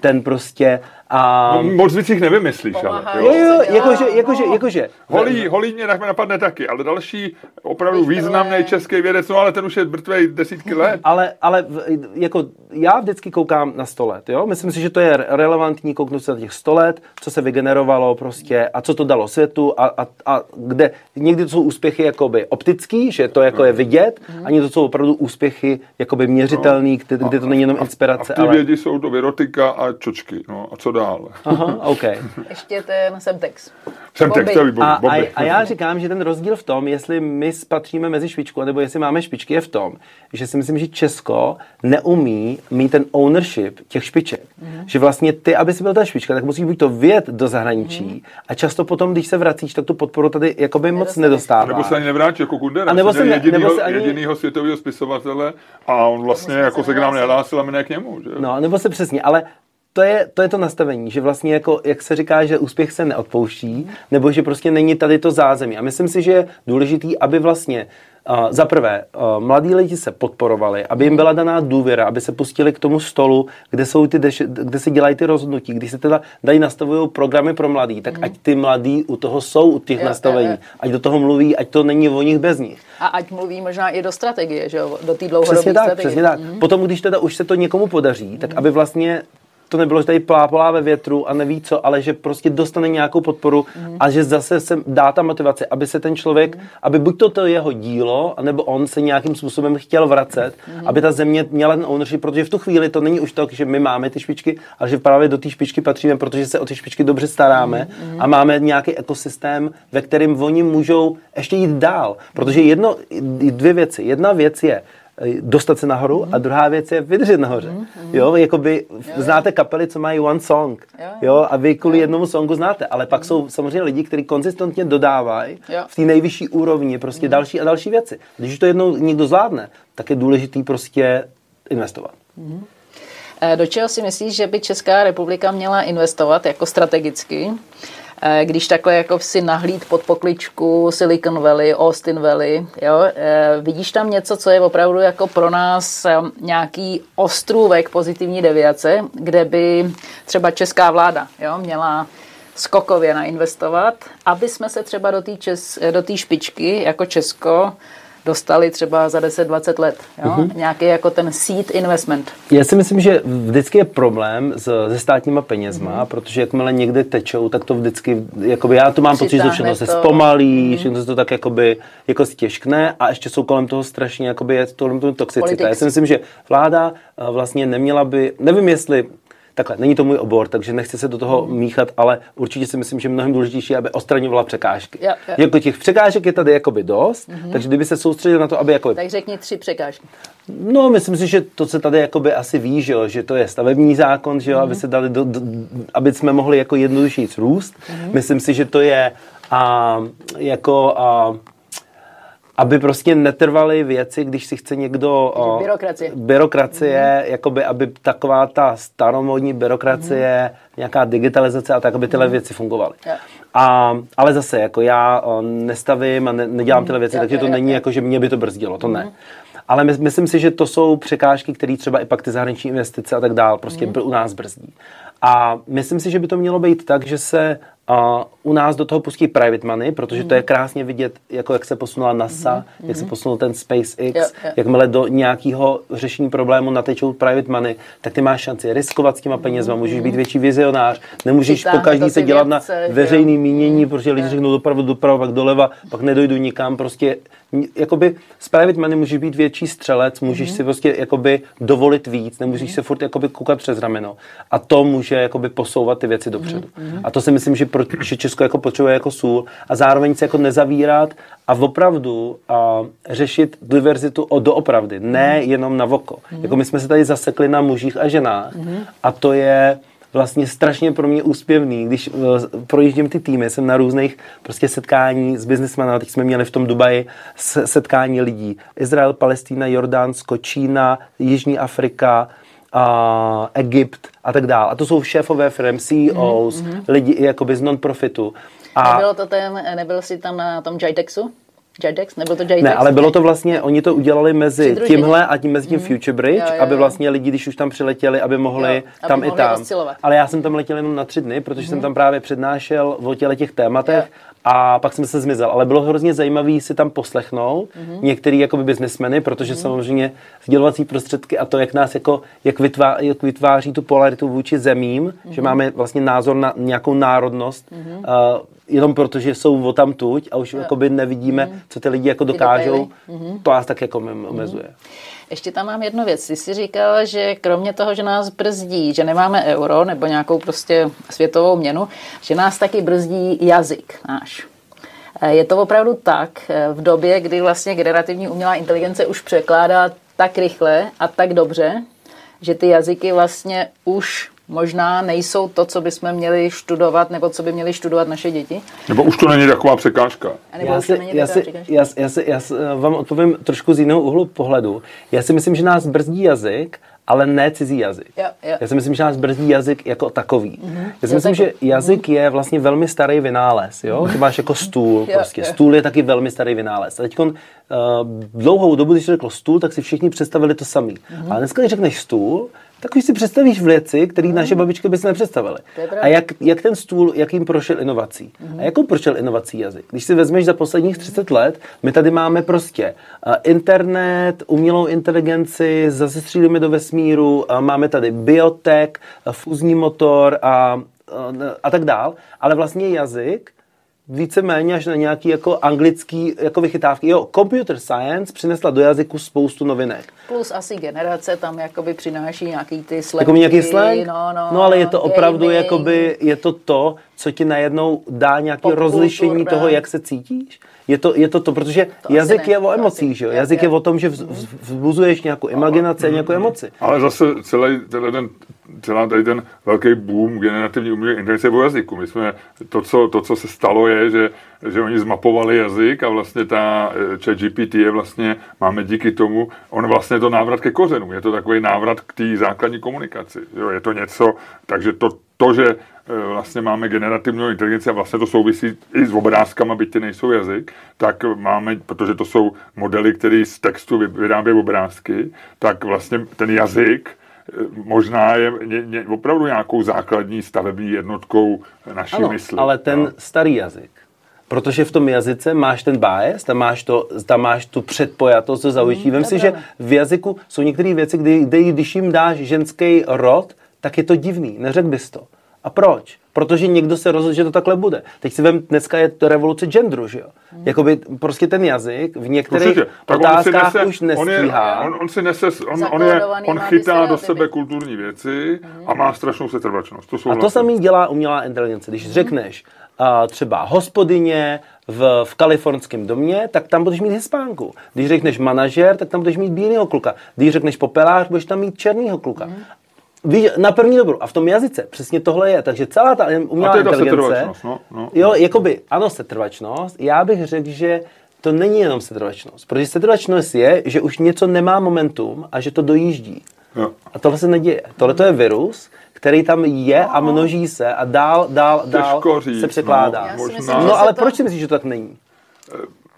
C: ten prostě... A...
B: No, moc věcí jich nevymyslíš, ale.
C: Jo, jo,
A: Jo,
C: jakože,
A: no.
C: jakože, jakože.
B: Holí, holí mě tak napadne taky, ale další opravdu významný český vědec, no ale ten už je mrtvej desítky let.
C: Ale, ale jako já vždycky koukám na 100 let, jo? Myslím si, že to je relevantní kouknout se na těch 100 let, co se vygenerovalo prostě a co to dalo světu a, a, a kde někdy to jsou úspěchy jakoby optický, že to jako je vidět, a někdy to jsou opravdu úspěchy jakoby měřitelný, kde, kde to není jenom
B: A v
C: inspirace,
B: té
C: ale...
B: vědi jsou to virotika a čočky. No a co dál?
C: Aha, OK.
A: Ještě ten Semtex.
B: Jsem textový
C: A, a,
B: Bobby.
C: a já říkám, že ten rozdíl v tom, jestli my spatříme mezi špičku, nebo jestli máme špičky, je v tom, že si myslím, že Česko neumí mít ten ownership těch špiček. Mm. Že vlastně ty, aby si byl ta špička, tak musíš buď to vyjet do zahraničí mm. a často potom, když se vracíš, tak tu podporu tady jakoby moc nedostáváš.
B: Nebo se ani nevrátí jako Kundera.
C: A nebo se ne- nebo
B: jedinýho,
C: se ani-
B: jedinýho světového spisovatele a on vlastně jako
A: se
B: se k nám nehlásil a my ne k němu. Že?
C: No, nebo se přesně, ale to je, to je to nastavení, že vlastně jako, jak se říká, že úspěch se neodpouští, nebo že prostě není tady to zázemí. A myslím si, že je důležitý, aby vlastně Uh, za prvé, uh, mladí lidi se podporovali, aby jim byla daná důvěra, aby se pustili k tomu stolu, kde, jsou ty deš- kde se dělají ty rozhodnutí, když se teda dají nastavují programy pro mladí, tak ať ty mladí u toho jsou, u těch
A: Jo,
C: nastavení,
A: jo.
C: ať do toho mluví, ať to není o nich bez nich.
A: A ať mluví možná i do strategie, že jo, do té
C: Přesně
A: dlouhodobé
C: tak,
A: strategie.
C: přesně tak. Potom, když teda už se to někomu podaří, tak aby vlastně to nebylo, že tady plápolá ve větru a neví co, ale že prostě dostane nějakou podporu a že zase se dá ta motivace, aby se ten člověk, aby buď to, to jeho dílo, nebo on se nějakým způsobem chtěl vracet, aby ta země měla ten ownership, protože v tu chvíli to není už to, že my máme ty špičky, ale že právě do té špičky patříme, protože se o ty špičky dobře staráme a máme nějaký ekosystém, ve kterém oni můžou ještě jít dál. Protože jedno, dvě věci. Jedna věc je, dostat se nahoru
A: Mhm.
C: a druhá věc je vydržet nahoře. Jo, jakoby znáte kapely, co mají one song,
A: Jo,
C: jo, a vy kvůli jednomu songu znáte, ale pak jsou samozřejmě lidi, kteří konzistentně dodávají
A: Jo.
C: v té nejvyšší úrovni prostě další a další věci. Když už to jednou někdo zvládne, tak je důležitý prostě investovat.
A: Eh, Do čeho si myslíš, že by Česká republika měla investovat jako strategicky? Eh, Když takhle jako si nahlíd pod pokličku Silicon Valley, Austin Valley, jo? eh, vidíš tam něco, co je opravdu jako pro nás eh, nějaký ostrůvek pozitivní deviace, kde by třeba česká vláda jo, měla skokově nainvestovat, aby jsme se třeba do té čes- do té špičky jako Česko dostali třeba za 10-20 let. Jo?
C: Mhm.
A: Nějaký jako ten seed investment.
C: Já si myslím, že vždycky je problém s, se státníma penězma, mm-hmm. protože jakmile někde tečou, tak to vždycky, jakoby já to mám pocit, že to všechno se
A: to.
C: zpomalí, mm-hmm. všechno se to tak jakoby jako stěžkne a ještě jsou kolem toho strašně, jakoby je kolem toho toxicita.
A: Politics.
C: Já si myslím, že vláda eh, vlastně neměla by, nevím jestli Takhle, není to můj obor, takže nechci se do toho
A: Mhm.
C: míchat, ale určitě si myslím, že mnohem důležitější, aby odstraňovala překážky.
A: Jo, jo.
C: Jako těch překážek je tady jakoby dost, mm-hmm. takže kdyby se soustředil na to, aby jakoby
A: Tak řekni tři překážky.
C: No, myslím si, že to se tady jakoby asi ví, že, jo, že to je stavební zákon, že jo, aby se dali do, do, aby jsme mohli jako jednodušší růst. Myslím si, že to je a, jako a, aby prostě netrvaly věci, když si chce někdo... o,
A: byrokracie.
C: Byrokracie, jakoby, aby taková ta staromodní byrokracie, nějaká digitalizace a tak, aby tyhle věci fungovaly.
A: Jo.
C: A, ale zase, jako já o, nestavím a ne, nedělám tyhle věci, takže to není jako, že mě by to brzdilo, to ne. Ale my, myslím si, že to jsou překážky, které třeba i pak ty zahraniční investice a tak dál prostě u nás brzdí. A myslím si, že by to mělo být tak, že se a, u nás do toho pustí private money, protože to je krásně vidět, jako jak se posunula NASA, jak se posunul ten SpaceX,
A: Jo, jo.
C: jakmile do nějakého řešení problému natečou private money, tak ty máš šanci riskovat s těma penězma, můžeš být větší vizionář, nemůžeš po každý se dělat na
A: vědce, jo.
C: veřejný mínění, protože lidi řeknou doprava, doprava, pak doleva, pak nedojdu nikam, prostě jakoby z private money můžeš být větší střelec, můžeš si prostě jakoby dovolit víc, nemůžeš se furt jakoby koukat přes rameno. A to může jakoby posouvat ty věci dopředu. A to si myslím, že, pro, že Česko jako potřebuje jako sůl a zároveň se jako nezavírat a opravdu a, řešit diverzitu o doopravdy, ne jenom na voko. Jako my jsme se tady zasekli na mužích a ženách a to je vlastně strašně pro mě úspěvný, když uh, projíždím ty týmy, jsem na různých prostě setkání s biznismany, teď jsme měli v tom Dubaji setkání lidí. Izrael, Palestína, Jordánsko, Čína, Jižní Afrika, a Egypt a tak dále. A to jsou šéfové firm, CEOs, lidi i jakoby z non-profitu. A
A: Nebylo to ten, nebyl jsi tam na tom Jidexu? Jidex? Nebyl to Jidex?
C: ne, ale bylo to vlastně, oni to udělali mezi
A: Přidružení.
C: tímhle a tím mezi tím Future Bridge,
A: Jo, jo,
C: aby
A: jo.
C: vlastně lidi, když už tam přiletěli, aby mohli
A: Jo, aby
C: tam i
A: mohli
C: tam.
A: oscilovat.
C: Ale já jsem tam letěl jenom na tři dny, protože jsem tam právě přednášel o těle těch tématech
A: Jo.
C: A pak jsem se zmizel. Ale bylo hrozně zajímavé si tam poslechnout některý jakoby biznesmeny, protože samozřejmě sdělovací prostředky a to, jak nás jako, jak, vytvá, jak vytváří tu polaritu vůči zemím, že máme vlastně názor na nějakou národnost, uh, jenom protože jsou o tam tuď a už jakoby nevidíme, co ty lidi jako dokážou, to nás tak jako mem- omezuje.
A: Ještě tam mám jednu věc. Ty jsi říkal, že kromě toho, že nás brzdí, že nemáme euro nebo nějakou prostě světovou měnu, že nás taky brzdí jazyk náš. Eh, Je to opravdu tak eh, v době, kdy vlastně generativní umělá inteligence už překládá tak rychle a tak dobře, že ty jazyky vlastně už možná nejsou to, co bychom měli studovat, nebo co by měli studovat naše děti.
B: Nebo už to není taková překážka.
A: A nebo
C: Já si, já, si, já, si- já, si, já si, eh, vám odpovím trošku z jiného úhlu pohledu. Já si myslím, že nás brzdí jazyk, ale ne cizí jazyk.
A: Jo, jo.
C: Já si myslím, že nás brzdí jazyk jako takový. Já si myslím, že jazyk je vlastně velmi starý vynález. Jo? Ty máš jako stůl.
A: Jo,
C: Prostě.
A: jo.
C: Stůl je taky velmi starý vynález. A teď uh, dlouhou dobu, když se řeklo stůl, tak si všichni představili to samý. Ale dneska, když řekneš stůl, tak už si představíš věci, které naše babičky by si nepředstavily. A jak, jak ten stůl, jakým prošel inovací. A jakou prošel inovací jazyk? Když si vezmeš za posledních 30 let, my tady máme prostě uh, internet, umělou inteligenci, zase střílíme do vesmíru, uh, máme tady biotech, uh, fúzní motor a, uh, a tak dál. Ale vlastně jazyk víceméně až na nějaký jako anglický jako vychytávky. Jo, computer science přinesla do jazyku spoustu novinek.
A: Plus asi generace tam jakoby přináší nějaký ty slangy.
C: Jako nějaký slang?
A: No, no,
C: no ale je to opravdu
A: gaming.
C: jakoby, je to to, co ti najednou dá nějaké rozlišení toho, jak se cítíš? Je to, je to to, protože
A: To
C: jazyk
A: ne,
C: je o emocích, že jo? Jazyk je o tom, že vz- vz- vzbuzuješ nějakou imaginaci a nějakou emoci.
B: Ale zase celý, celý ten, celá tady ten velký boom generativní umělé inteligence o jazyku. My jsme, to, co, to, co se stalo, je, že, že oni zmapovali jazyk a vlastně ta eh, chat GPT je vlastně, máme díky tomu, on vlastně je to návrat ke kořenům. Je to takový návrat k té základní komunikaci. Jo, je to něco, takže to, to, že vlastně máme generativní inteligenci a vlastně to souvisí i s obrázkama, byť ty nejsou jazyk, tak máme, protože to jsou modely, které z textu vy- vyrábějí obrázky, tak vlastně ten jazyk eh, možná je ně, ně, opravdu nějakou základní stavební jednotkou naší
C: Ano,
B: mysli.
C: ale ten
B: jo.
C: starý jazyk. Protože v tom jazyce máš ten bias, tam máš, to, tam máš tu předpojatost, to zaujetí. Vem si, že v jazyku jsou některé věci, kdy, kdy, když jim dáš ženský rod, tak je to divný, neřekl bys to. A proč? Protože někdo se rozhodl, že to takhle bude. Teď si vem, dneska je to revoluce genderu, že jo? Jakoby prostě ten jazyk v některých
B: Určitě. Tak
C: otázkách
B: on si
C: už
B: nese, on, je,
C: nestíhá.
B: on, on si nese, on, on, je, on chytá do sebe kulturní věci a má strašnou setrvačnost. To jsou
C: A to samý dělá umělá inteligence. Když řekneš a třeba hospodyně v, v kalifornském domě, tak tam budeš mít hispánku. Když řekneš manažer, tak tam budeš mít bílého kluka. Když řekneš popelář, budeš tam mít černýho kluka. Víš, na první dobrou. A v tom jazyce přesně tohle je. Takže celá ta umělá
B: A to je ta
C: inteligence...
B: setrvačnost, no, no.
C: Jo, jakoby, ano, setrvačnost. Já bych řekl, že to není jenom setrvačnost. Protože setrvačnost je, že už něco nemá momentum a že to dojíždí.
B: Jo.
C: A tohle se neděje. Tohle to je virus, který tam je a množí se a dál, dál, dál
B: Těžko říct,
C: se překládá.
B: no.
A: Si
B: Možná-
A: myslím,
C: No, no
A: se
C: ale
A: to-
C: proč si myslíš, že to tak není?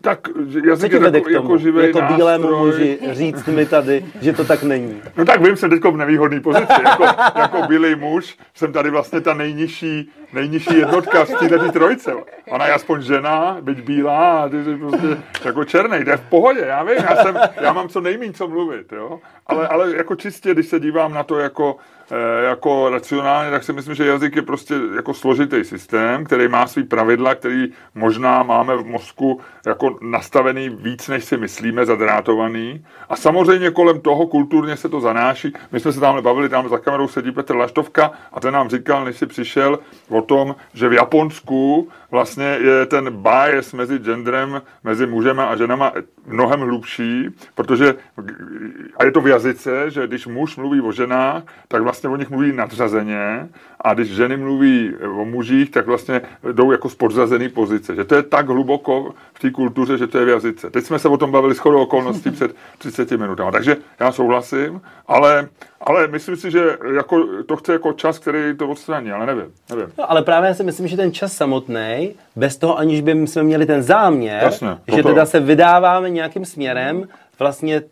B: Tak jazyk je jako, jako živý
C: jako bílému
B: nástroj.
C: muži říct mi tady, že to tak není?
B: No tak vím, jsem teď v nevýhodné pozici. Jako, jako bílý muž jsem tady vlastně ta nejnižší, nejnižší jednotka z této trojce. Ona je aspoň žena, byť bílá, a ty jsi prostě jako černý, to je v pohodě, já vím, já, jsem, já mám co nejméně co mluvit, jo? Ale, ale jako čistě, když se dívám na to jako, jako racionálně, tak si myslím, že jazyk je prostě jako složitý systém, který má svý pravidla, který možná máme v mozku jako nastavený víc, než si myslíme, zadrátovaný. A samozřejmě kolem toho kulturně se to zanáší. My jsme se tamhle bavili, tam za kamerou sedí Petr Laštovka a ten nám říkal, než si přišel, o tom, že v Japonsku vlastně je ten bias mezi genderem, mezi mužem a ženama mnohem hlubší, protože a je to v jazyce, že když muž mluví o ženách, tak vlastně o nich mluví nadřazeně a když ženy mluví o mužích, tak vlastně jdou jako z podřazený pozice. Že to je tak hluboko v té kultuře, že to je v jazyce. Teď jsme se o tom bavili s chodou okolností před 30 minutami. Takže já souhlasím, ale, ale myslím si, že jako, to chce jako čas, který to odstraní, ale nevím. nevím.
C: No, ale právě já si myslím, že ten čas samotný, bez toho, aniž by jsme měli ten záměr,
B: Jasně,
C: že
B: toto.
C: teda se vydáváme nějakým směrem, vlastně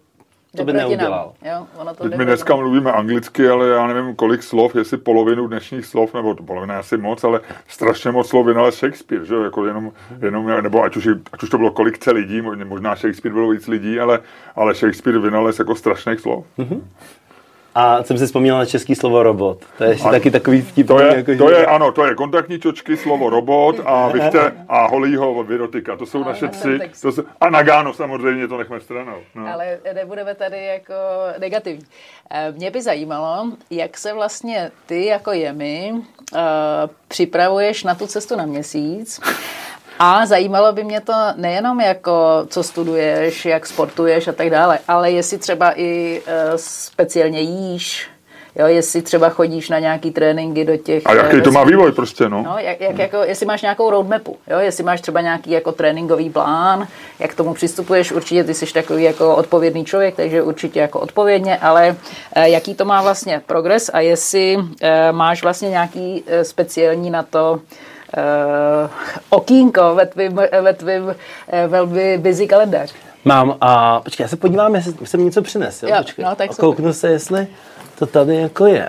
C: to by neudělal.
A: Jo, ono to
B: Teď my dneska
A: nám.
B: mluvíme anglicky, ale já nevím, kolik slov, jestli polovinu dnešních slov, nebo to polovina je asi moc, ale strašně moc slov vynalez Shakespeare, že jo, jako jenom, jenom, nebo ať už, ať už to bylo kolik lidí, možná Shakespeare bylo víc lidí, ale, ale Shakespeare vynalez jako strašných slov.
C: A jsem si vzpomněl na český slovo robot. To je ještě
B: Ano.
C: taky takový vtipný.
B: To je,
C: jako,
B: to
C: že-
B: je, ano, to je kontaktní čočky, slovo robot a Vichte a Holího Virotika. To jsou naše
A: ten
B: tři. To jsou, a Nagano samozřejmě, to nechme stranou. No.
A: Ale nebudeme tady jako negativní. Eh, Mě by zajímalo, jak se vlastně ty jako jemi eh, připravuješ na tu cestu na měsíc a zajímalo by mě to nejenom jako, co studuješ, jak sportuješ a tak dále, ale jestli třeba i eh, speciálně jíš, jo, jestli třeba chodíš na nějaký tréninky do těch...
B: A jaký
A: eh,
B: to má vývoj prostě, no?
A: No, jak, jak, jako, jestli máš nějakou roadmapu, jo? jestli máš třeba nějaký jako tréninkový plán, jak k tomu přistupuješ, určitě ty jsi takový jako odpovědný člověk, takže určitě jako odpovědně, ale eh, jaký to má vlastně progres a jestli máš vlastně nějaký speciální na to okýnko ve tvým, ve tvým eh, velmi busy kalendář.
C: Mám a počkej, já se podívám, jestli jsem něco přinesl.
A: Jo,
C: počkej.
A: no, tak
C: kouknu se, jestli to tady jako je.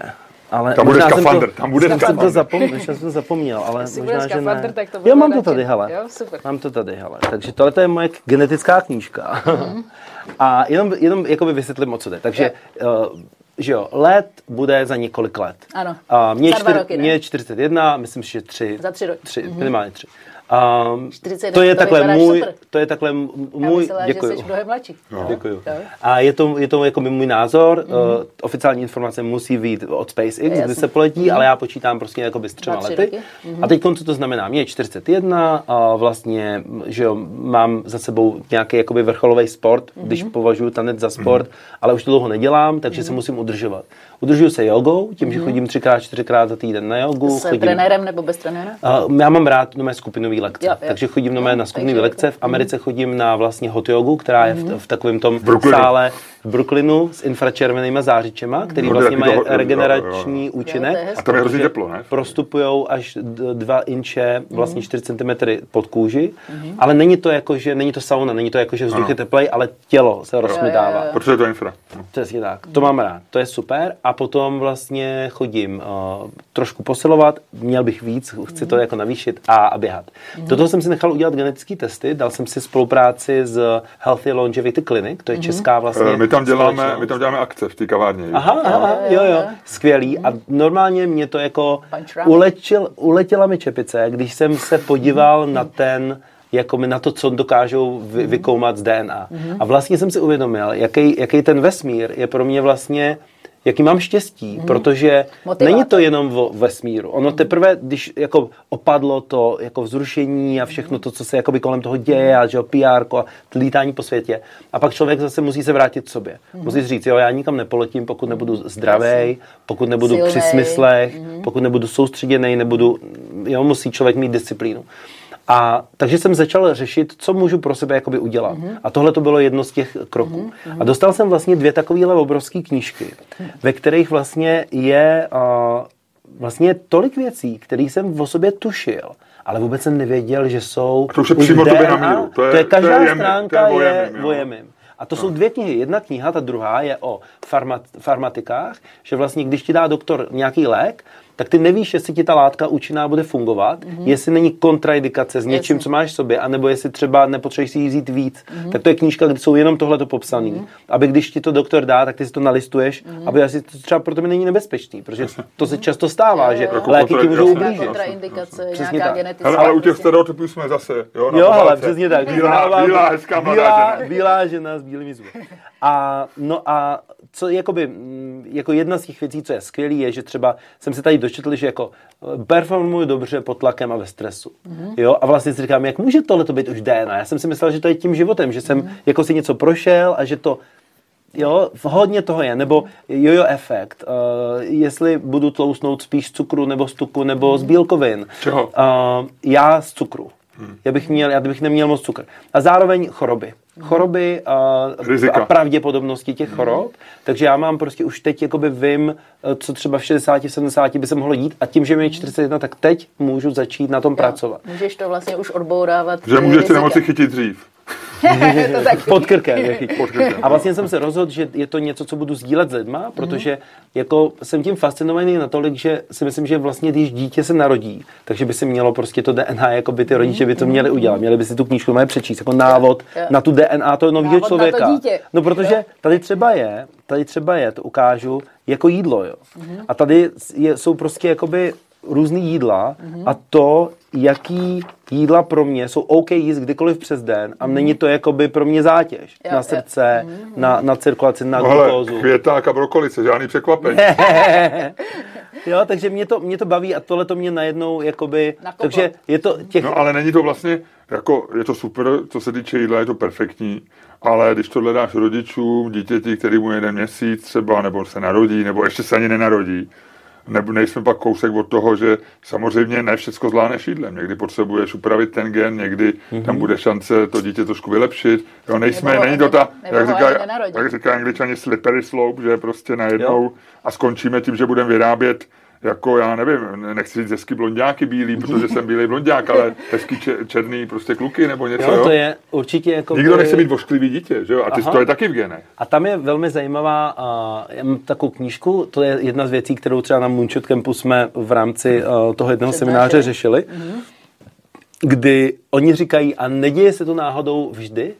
C: Ale
B: Tam bude
C: možná jsem
B: skafandr,
C: to,
B: tam bude
C: možná jsem to
B: skafandr.
C: zapomněl, jsem to zapomněl, ale
A: Jestli
C: možná, že
A: skafandr,
C: ne.
A: tak to
C: jo, mám to tady, hele.
A: Jo, super.
C: Mám to tady, hele. Takže tohle je moje genetická knížka.
A: Mhm.
C: a jenom, jenom jakoby vysvětlím, o co jde. Takže, uh, že jo, let bude za několik let.
A: Ano.
C: A mě,
A: Za dva
C: čtyři-
A: roky, ne?
C: mě je 41, myslím, že tři.
A: Za tři roky.
C: Tři,
A: Mhm.
C: minimálně tři. Um,
A: 41,
C: to je takhle můj,
A: super.
C: to je takhle
A: Já
C: můj,
A: myslela, že
C: děkuju.
A: jsi mnohem mladší.
C: Děkuju.
A: Jo.
C: A je to, je to jako by můj názor. Mm-hmm. Uh, oficiální informace musí být od SpaceX, kdy se poletí, mm-hmm. ale já počítám prostě jako by s třema lety.
A: roky.
C: Mm-hmm. A teď co to znamená? Mě je 41 a vlastně, že jo, mám za sebou nějaký jakoby vrcholový sport, mm-hmm. když považuji tanec za sport, mm-hmm. ale už to dlouho nedělám, takže mm-hmm. se musím udržovat. Udržuju se jogou, tím, že chodím třikrát, čtyřikrát za týden na jogu.
A: S
C: chodím,
A: trenérem nebo bez trenéra?
C: Uh, já mám rád nové skupinové lekce,
A: Jo, jo.
C: takže chodím
A: Jo,
C: na
A: takže
C: skupinové
A: jako-
C: lekce. V Americe chodím na vlastně hot jogu, která je v, v takovém tom
B: Brooklynu.
C: sále v Brooklynu s infračervenýma zářičema, který
B: No,
C: vlastně
B: taky
C: mají
B: jo, jo,
C: regenerační
A: Jo, to
C: účinek.
A: je hezké.
B: A tam je hrozně teplo, ne?
C: Prostupujou až 2 inče, vlastně 4 cm pod kůži, ale není to jako, že není to sauna, není to jako, že vzduch
B: Ano.
C: je teplej, ale tělo se rozsmitává.
A: jo.
B: Protože je to infra.
C: Přesně tak, to mám rád, to je super. A potom vlastně chodím uh, trošku posilovat, měl bych víc, chci to jako navýšit a, a běhat. Do toho jsem si nechal udělat genetické testy, dal jsem si spolupráci s Healthy Longevity Clinic, to je česká vlastně
B: Eh, My tam děláme, my tam děláme akce v té kavárně.
C: Aha, aha, jo, jo, skvělý. A normálně mě to jako uletěl, uletěla mi čepice, když jsem se podíval na ten jako mi na to, co dokážou vy, vykoumat z DNA. A. Vlastně jsem si uvědomil, jaký, jaký ten vesmír je pro mě vlastně jaký mám štěstí, protože
A: Motivátor.
C: není to jenom o vesmíru. Ono teprve, když jako opadlo to jako vzrušení a všechno to, co se jakoby kolem toho děje a že jo, PR a lítání po světě. A pak člověk zase musí se vrátit k sobě. Musí si říct, jo, já nikam nepoletím, pokud nebudu zdravý, pokud nebudu při
A: Silnej.
C: smyslech, pokud nebudu soustředěný, nebudu, jo, musí člověk mít disciplínu. A takže jsem začal řešit, co můžu pro sebe jakoby udělat. Mm-hmm. A tohle to bylo jedno z těch kroků. Mm-hmm. A dostal jsem vlastně dvě takovéhle obrovské knížky, ve kterých vlastně je uh, vlastně tolik věcí, které jsem o sobě tušil, ale vůbec jsem nevěděl, že jsou...
B: To už je přímo tobě na míru.
C: To je, to je každá to je stránka to je, je vojemím. A to no. jsou dvě knihy. Jedna kniha, ta druhá je o farmat, farmatikách, že vlastně když ti dá doktor nějaký lék, tak ty nevíš, jestli ti ta látka účinná bude fungovat, mm-hmm. jestli není kontraindikace s něčím, Jasně. co máš v sobě, anebo jestli třeba nepotřebuješ si jí vzít víc. Mm-hmm. Tak to je knížka, kde jsou jenom tohleto popsané. Mm-hmm. Aby když ti to doktor dá, tak ty si to nalistuješ, mm-hmm. aby asi to třeba pro tebe není nebezpečný, protože to se často stává, že jako léky ti můžou ublížit.
A: Kontraindikace, nějaká genetická.
B: Ale, ale u těch stereotypů jsme zase, jo,
C: jo ale přesně tak.
B: Bílá, bílá, hezká
C: bílá, žena. bílá žena s bílými zuby. A, no a co jakoby, jako jedna z těch věcí, co je skvělý, je, že třeba jsem se tady dočetl, že jako performuji dobře pod tlakem a ve stresu. Mm-hmm. Jo? A vlastně si říkám, jak může tohle to být už DNA? Já jsem si myslel, že to je tím životem, že jsem mm-hmm. jako si něco prošel a že to Jo, hodně toho je. Nebo jojo efekt. Uh, jestli budu tlousnout spíš z cukru, nebo z tuku, nebo z bílkovin.
B: Čeho? Uh,
C: já z cukru. Hmm. Já, bych měl, já bych neměl moc cukr. A zároveň choroby choroby a, a pravděpodobnosti těch chorob. Mm. Takže já mám prostě už teď jakoby vím, eh, co třeba v 60, 70 by se mohlo dít a tím, že mi je 41, tak teď můžu začít na tom jo. pracovat.
A: Můžeš to vlastně už odbourávat.
B: Že můžeš ty nemoci chytit dřív.
C: Pod krkem. Pod krkem. A vlastně jsem se rozhodl, že je to něco, co budu sdílet s lidma, protože mm. jako jsem tím fascinovaný natolik, že si myslím, že vlastně když dítě se narodí, takže by se mělo prostě to DNA, jako by ty rodiče by to mhm. měli udělat. Měli by si tu knížku mají přečíst, jako návod na tu DNA toho nového člověka.
A: Na to dítě.
C: No protože tady třeba je, tady třeba je, to ukážu, jako jídlo, jo. Mm. A tady je, jsou prostě jakoby různý jídla mm-hmm. a to, jaký jídla pro mě jsou OK jíst kdykoliv přes den a mm. není to jakoby pro mě zátěž jo, na srdce, jo. Mm. Na, na cirkulaci, na no, glukózu.
B: Květák a brokolice, žádný překvapení.
C: jo, takže mě to, mě to baví a tohle to mě najednou jakoby, Nakoplo. takže je to těch...
B: No ale není to vlastně, jako je to super, co se týče jídla, je to perfektní, ale když to dáš rodičům, dítěti, který mu jeden měsíc třeba, nebo se narodí, nebo ještě se ani nenarodí, nebo nejsme pak kousek od toho, že samozřejmě ne všechno zvládneš jídlem. Někdy potřebuješ upravit ten gen, někdy mm-hmm. tam bude šance to dítě trošku vylepšit. Jo, nejsme, nebo, není to ta, jak říká, jak říká angličani slippery slope, že prostě najednou jo. a skončíme tím, že budeme vyrábět jako já nevím, nechci říct hezky blondiáky bílý, protože jsem bílý blondiák, ale hezky černý prostě kluky nebo něco.
C: Jo, to je určitě jako...
B: Nikdo by... nechce být vošklivý dítě, že jo? A ty Aha. to je taky v genech.
C: A tam je velmi zajímavá, uh, já mám takovou knížku, to je jedna z věcí, kterou třeba na Moonshot Campu jsme v rámci uh, toho jednoho semináře řešili, mm-hmm. kdy oni říkají, a neděje se to náhodou vždy,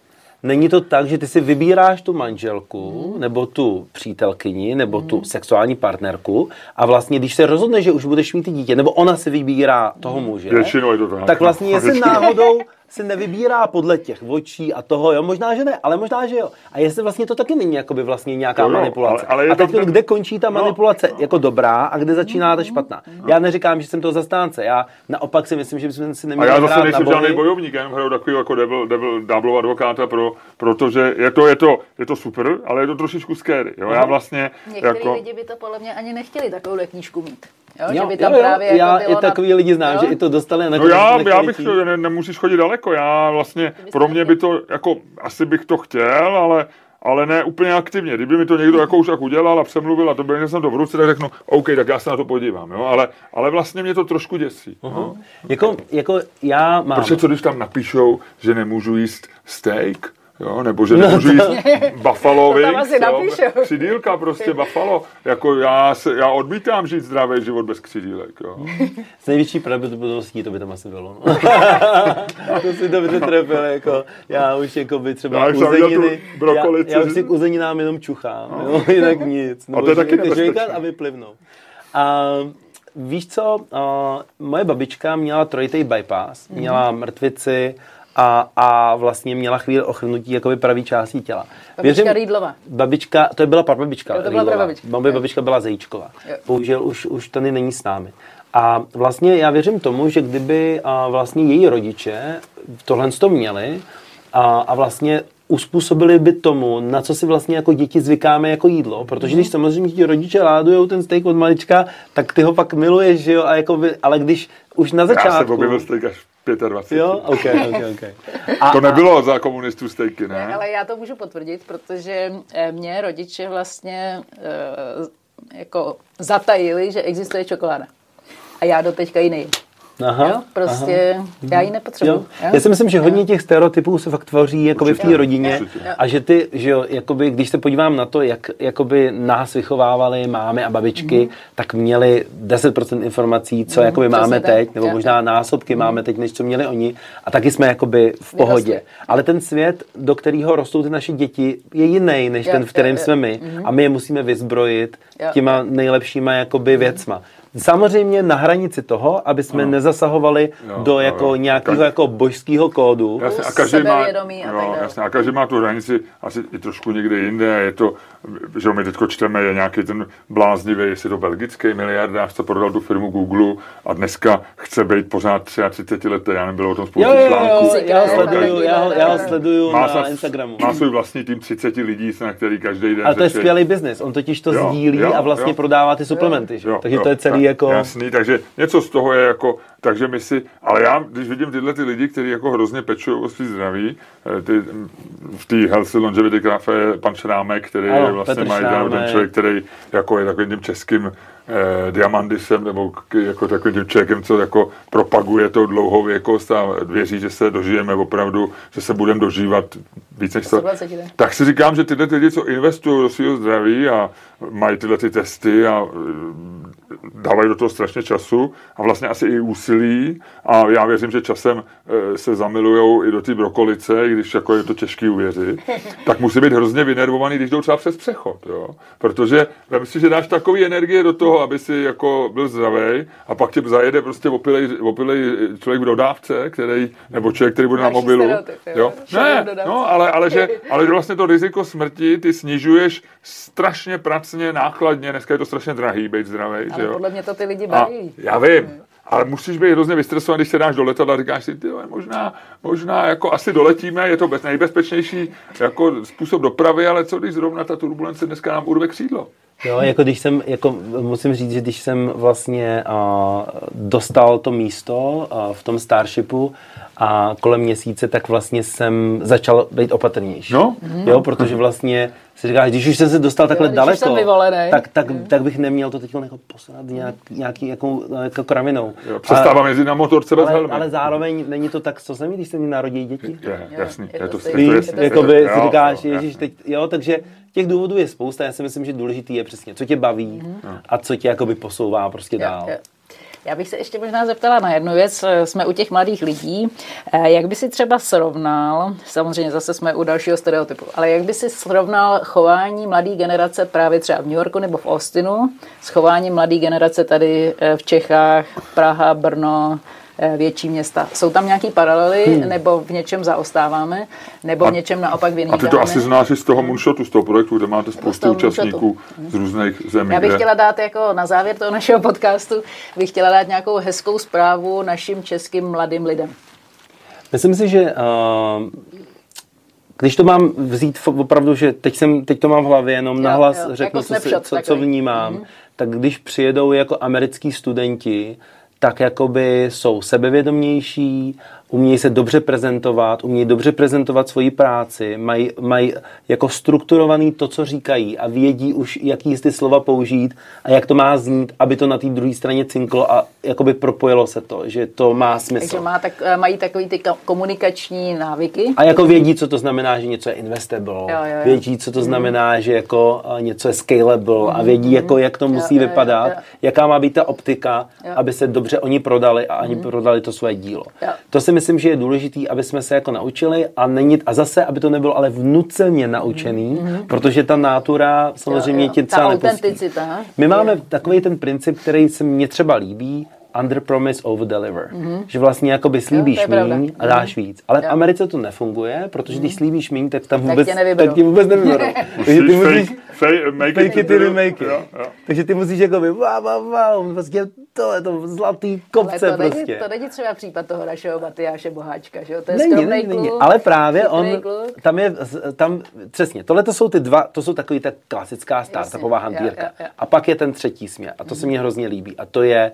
C: Není to tak, že ty si vybíráš tu manželku, mm. nebo tu přítelkyni, nebo mm. tu sexuální partnerku a vlastně, když se rozhodne, že už budeš mít dítě, nebo ona si vybírá toho muže,
B: Většinou je to tak.
C: tak vlastně jestli náhodou se nevybírá podle těch očí a toho, jo, možná, že ne, ale možná, že jo. A jestli vlastně to taky není jakoby vlastně nějaká jo, manipulace. Ale, ale a teď, ten... kde končí ta no, manipulace no, jako dobrá a kde začíná ta špatná. No. Já neříkám, že jsem to zastánce, já naopak si myslím, že bychom si neměli
B: A já zase nejsem žádný bojovník, já hraju takový jako devil, devil, devil advokáta, pro, protože je to, je, to, je to super, ale je to trošičku scary. Jo? Já vlastně,
A: Některý jako... lidi by to podle mě ani nechtěli takovou knížku mít. Jo, jo, že by tam jo, právě
C: jo, jako já i takový na... lidi znám, jo? že i to dostali
B: na No já, já bych to, ne, nemusíš chodit daleko, já vlastně, pro mě by to, jako, asi bych to chtěl, ale ale ne úplně aktivně. Kdyby mi to někdo jako už tak udělal a přemluvil a to byl jsem to v ruce, tak řeknu, OK, tak já se na to podívám, jo? Ale, ale vlastně mě to trošku děsí. Uh-huh.
C: No? Jako, jako já mám...
B: Protože co když tam napíšou, že nemůžu jíst steak, Jo, nebo že no nemůžu jíst buffalo wings, křidílka prostě buffalo. Jako já, se, já odmítám žít zdravý život bez křidílek. Jo.
C: S největší pravděpodobností to by tam asi bylo. No. to si to by trefil, jako já už jako by třeba já uzeniny, já, já, už si k uzeninám jenom čuchám, no. jo, jinak nic.
B: Nebo a to je taky
C: A vyplivnou. A víš co, uh, moje babička měla trojitý bypass, měla mrtvici, a, a vlastně měla chvíli ochrnutí jakoby pravý částí těla.
A: Babička Věřím, Rýdlova.
C: Babička, to je byla prababička
A: jo, to byla prababička.
C: Moje babička byla Zajíčková. Bohužel už, už tady není s námi. A vlastně já věřím tomu, že kdyby a vlastně její rodiče tohle to měli a, a vlastně uspůsobili by tomu, na co si vlastně jako děti zvykáme jako jídlo, protože když samozřejmě ti rodiče ládujou ten steak od malička, tak ty ho pak miluješ, že jo, a jako by, ale když už na začátku... Já
B: se steak až 25.
C: Jo, ok, ok, ok.
B: A, to nebylo a... za komunistů stejky, ne?
A: ne? Ale já to můžu potvrdit, protože eh, mě rodiče vlastně uh, jako zatajili, že existuje čokoláda. A já do teďka ji nejím. Aha, jo, prostě aha. já ji nepotřebuji. Jo.
C: Jo? Já si myslím, že hodně těch stereotypů se fakt tvoří jakoby v té rodině jo. a že ty, že jo, jakoby, když se podívám na to, jak jakoby nás vychovávali mámy a babičky, mm. tak měli 10% informací, co mm, jakoby máme tak. teď, nebo jo. možná násobky mm. máme teď, než co měli oni a taky jsme jakoby v pohodě. Vyrostli. Ale ten svět, do kterého rostou ty naše děti, je jiný, než jo, ten, v kterém jo, jo. jsme my mm. a my je musíme vyzbrojit jo. těma nejlepšíma jakoby mm. věcma. Samozřejmě na hranici toho, aby jsme no. nezasahovali jo, do jako jo, nějakého jako božského kódu.
B: Jasně, a každý má, jo, jasně, a každý má tu hranici asi i trošku někde jinde. Je to, že my teď čteme, je nějaký ten bláznivý, jestli to belgický miliardář, co prodal tu firmu Google a dneska chce být pořád 33 leté. Já nebylo o tom spoustu
C: jo, jo, jo, já ho sleduju, já ho, já ho sleduju má na Instagramu.
B: Má svůj vlastní tým 30 lidí, na který každý den
C: Ale to je skvělý biznis. On totiž to jo, sdílí jo, a vlastně jo. prodává ty suplementy. Jo, Takže jo, to je celý jako...
B: Jasný, takže něco z toho je jako, takže my si, ale já, když vidím tyhle ty lidi, kteří jako hrozně pečují o svý zdraví, eh, ty, v té Healthy Longevity Cafe je pan Šrámek, který ano, je vlastně majitel, ten člověk, který jako je takovým tím českým eh, diamandisem nebo k, jako takovým tím člověkem, co jako propaguje to dlouhou věkost a věří, že se dožijeme opravdu, že se budeme dožívat víc než to. Tak si říkám, že tyhle lidi, co investují do svého zdraví a mají tyhle ty testy a dávají do toho strašně času a vlastně asi i úsilí a já věřím, že časem eh, se zamilujou i do té brokolice, i když jako je to těžký uvěřit, tak musí být hrozně vynervovaný, když jdou třeba přes přechod, jo? Protože vem si, že dáš takový energie do toho, aby si jako byl zdravý a pak tě zajede prostě opilej, opilej člověk v dodávce, který, nebo člověk, který bude na mobilu. Jo? Ne, no, ale, ale, že, ale vlastně to riziko smrti ty snižuješ strašně pracně, nákladně, dneska je to strašně drahý být zdravý.
A: Ale jo? podle mě to ty lidi baví.
B: já vím, ale musíš být hrozně vystresovaný, když se dáš do letadla a říkáš si, ty možná, možná jako asi doletíme, je to bez, nejbezpečnější jako způsob dopravy, ale co když zrovna ta turbulence dneska nám urve křídlo?
C: Jo, jako když jsem, jako musím říct, že když jsem vlastně uh, dostal to místo uh, v tom Starshipu a kolem měsíce, tak vlastně jsem začal být opatrnější.
B: No?
C: Jo, protože vlastně si říkáš, když už jsem se dostal takhle jo, daleko, tak, tak, tak, bych neměl to teď jako poslat nějak, nějaký jako, jako kravinou.
B: Jo, přestávám jezdit na motorce bez
C: ale, ale zároveň není to tak, co se mi, když se mi narodí děti.
B: Je, jasný, je, je to,
C: stejný. Je to Jakoby si říkáš, ježiš, teď, jo, takže těch důvodů je spousta, já si myslím, že důležitý je přesně, co tě baví mm-hmm. a co tě jakoby posouvá prostě dál. Je, je.
A: Já bych se ještě možná zeptala na jednu věc. Jsme u těch mladých lidí. Eh, jak by si třeba srovnal, samozřejmě zase jsme u dalšího stereotypu, ale jak by si srovnal chování mladé generace právě třeba v New Yorku nebo v Austinu s chováním mladé generace tady eh, v Čechách, Praha, Brno, větší města. Jsou tam nějaké paralely, hmm. nebo v něčem zaostáváme, nebo a, v něčem naopak vynídáme?
B: A ty to asi znáš z toho Moonshotu, z toho projektu, kde máte spoustu účastníků z různých zemí.
A: Já bych kde... chtěla dát jako na závěr toho našeho podcastu, bych chtěla dát nějakou hezkou zprávu našim českým mladým lidem.
C: Myslím si, že uh, když to mám vzít opravdu, že teď, jsem, teď to mám v hlavě, jenom nahlas řeknu, jako co, si, co, co vnímám, mm-hmm. tak když přijedou jako americký studenti, tak jakoby jsou sebevědomější, umějí se dobře prezentovat, umějí dobře prezentovat svoji práci, mají, mají jako strukturovaný to, co říkají a vědí už, jaký ty slova použít a jak to má znít, aby to na té druhé straně cinklo a jakoby propojilo se to, že to má smysl.
A: Takže má tak, eh, mají takový ty komunikační návyky.
C: A jako vědí, co to znamená, že něco je investable, jo, jo, jo. vědí, co to znamená, že jako eh, něco je scalable mm, a vědí, jako, jak to musí jo, vypadat, jo, jo. jaká má být ta optika, jo. aby se dobře oni prodali a ani mm. prodali to své dílo. Jo. To si myslím, že je důležité, aby jsme se jako naučili a není, a zase, aby to nebylo ale vnuceně naučený, mm-hmm. protože ta nátura samozřejmě tě celá
A: autenticita.
C: My máme takový ten princip, který se mně třeba líbí, under promise, over deliver. Mm-hmm. Že vlastně jako by slíbíš jo, míň a dáš mm-hmm. víc. Ale jo. v Americe to nefunguje, protože mm-hmm. když mhm. slíbíš míň, tak tam vůbec, tak tě, tak tě vůbec nevyberou.
B: Takže ty musíš fake, make,
C: fake it, it, make it. Jo, jo. Takže ty musíš jako by wow, wow, wow, vlastně to je to zlatý kopce
A: ale to
C: prostě.
A: Není, to není třeba případ toho našeho Matyáše Boháčka, že jo? To je
C: není, není, není. Ale právě on, kluk. tam je, tam, přesně, tohle to jsou ty dva, to jsou takový ta klasická startupová hantýrka. A pak je ten třetí směr a to se mně hrozně líbí a to je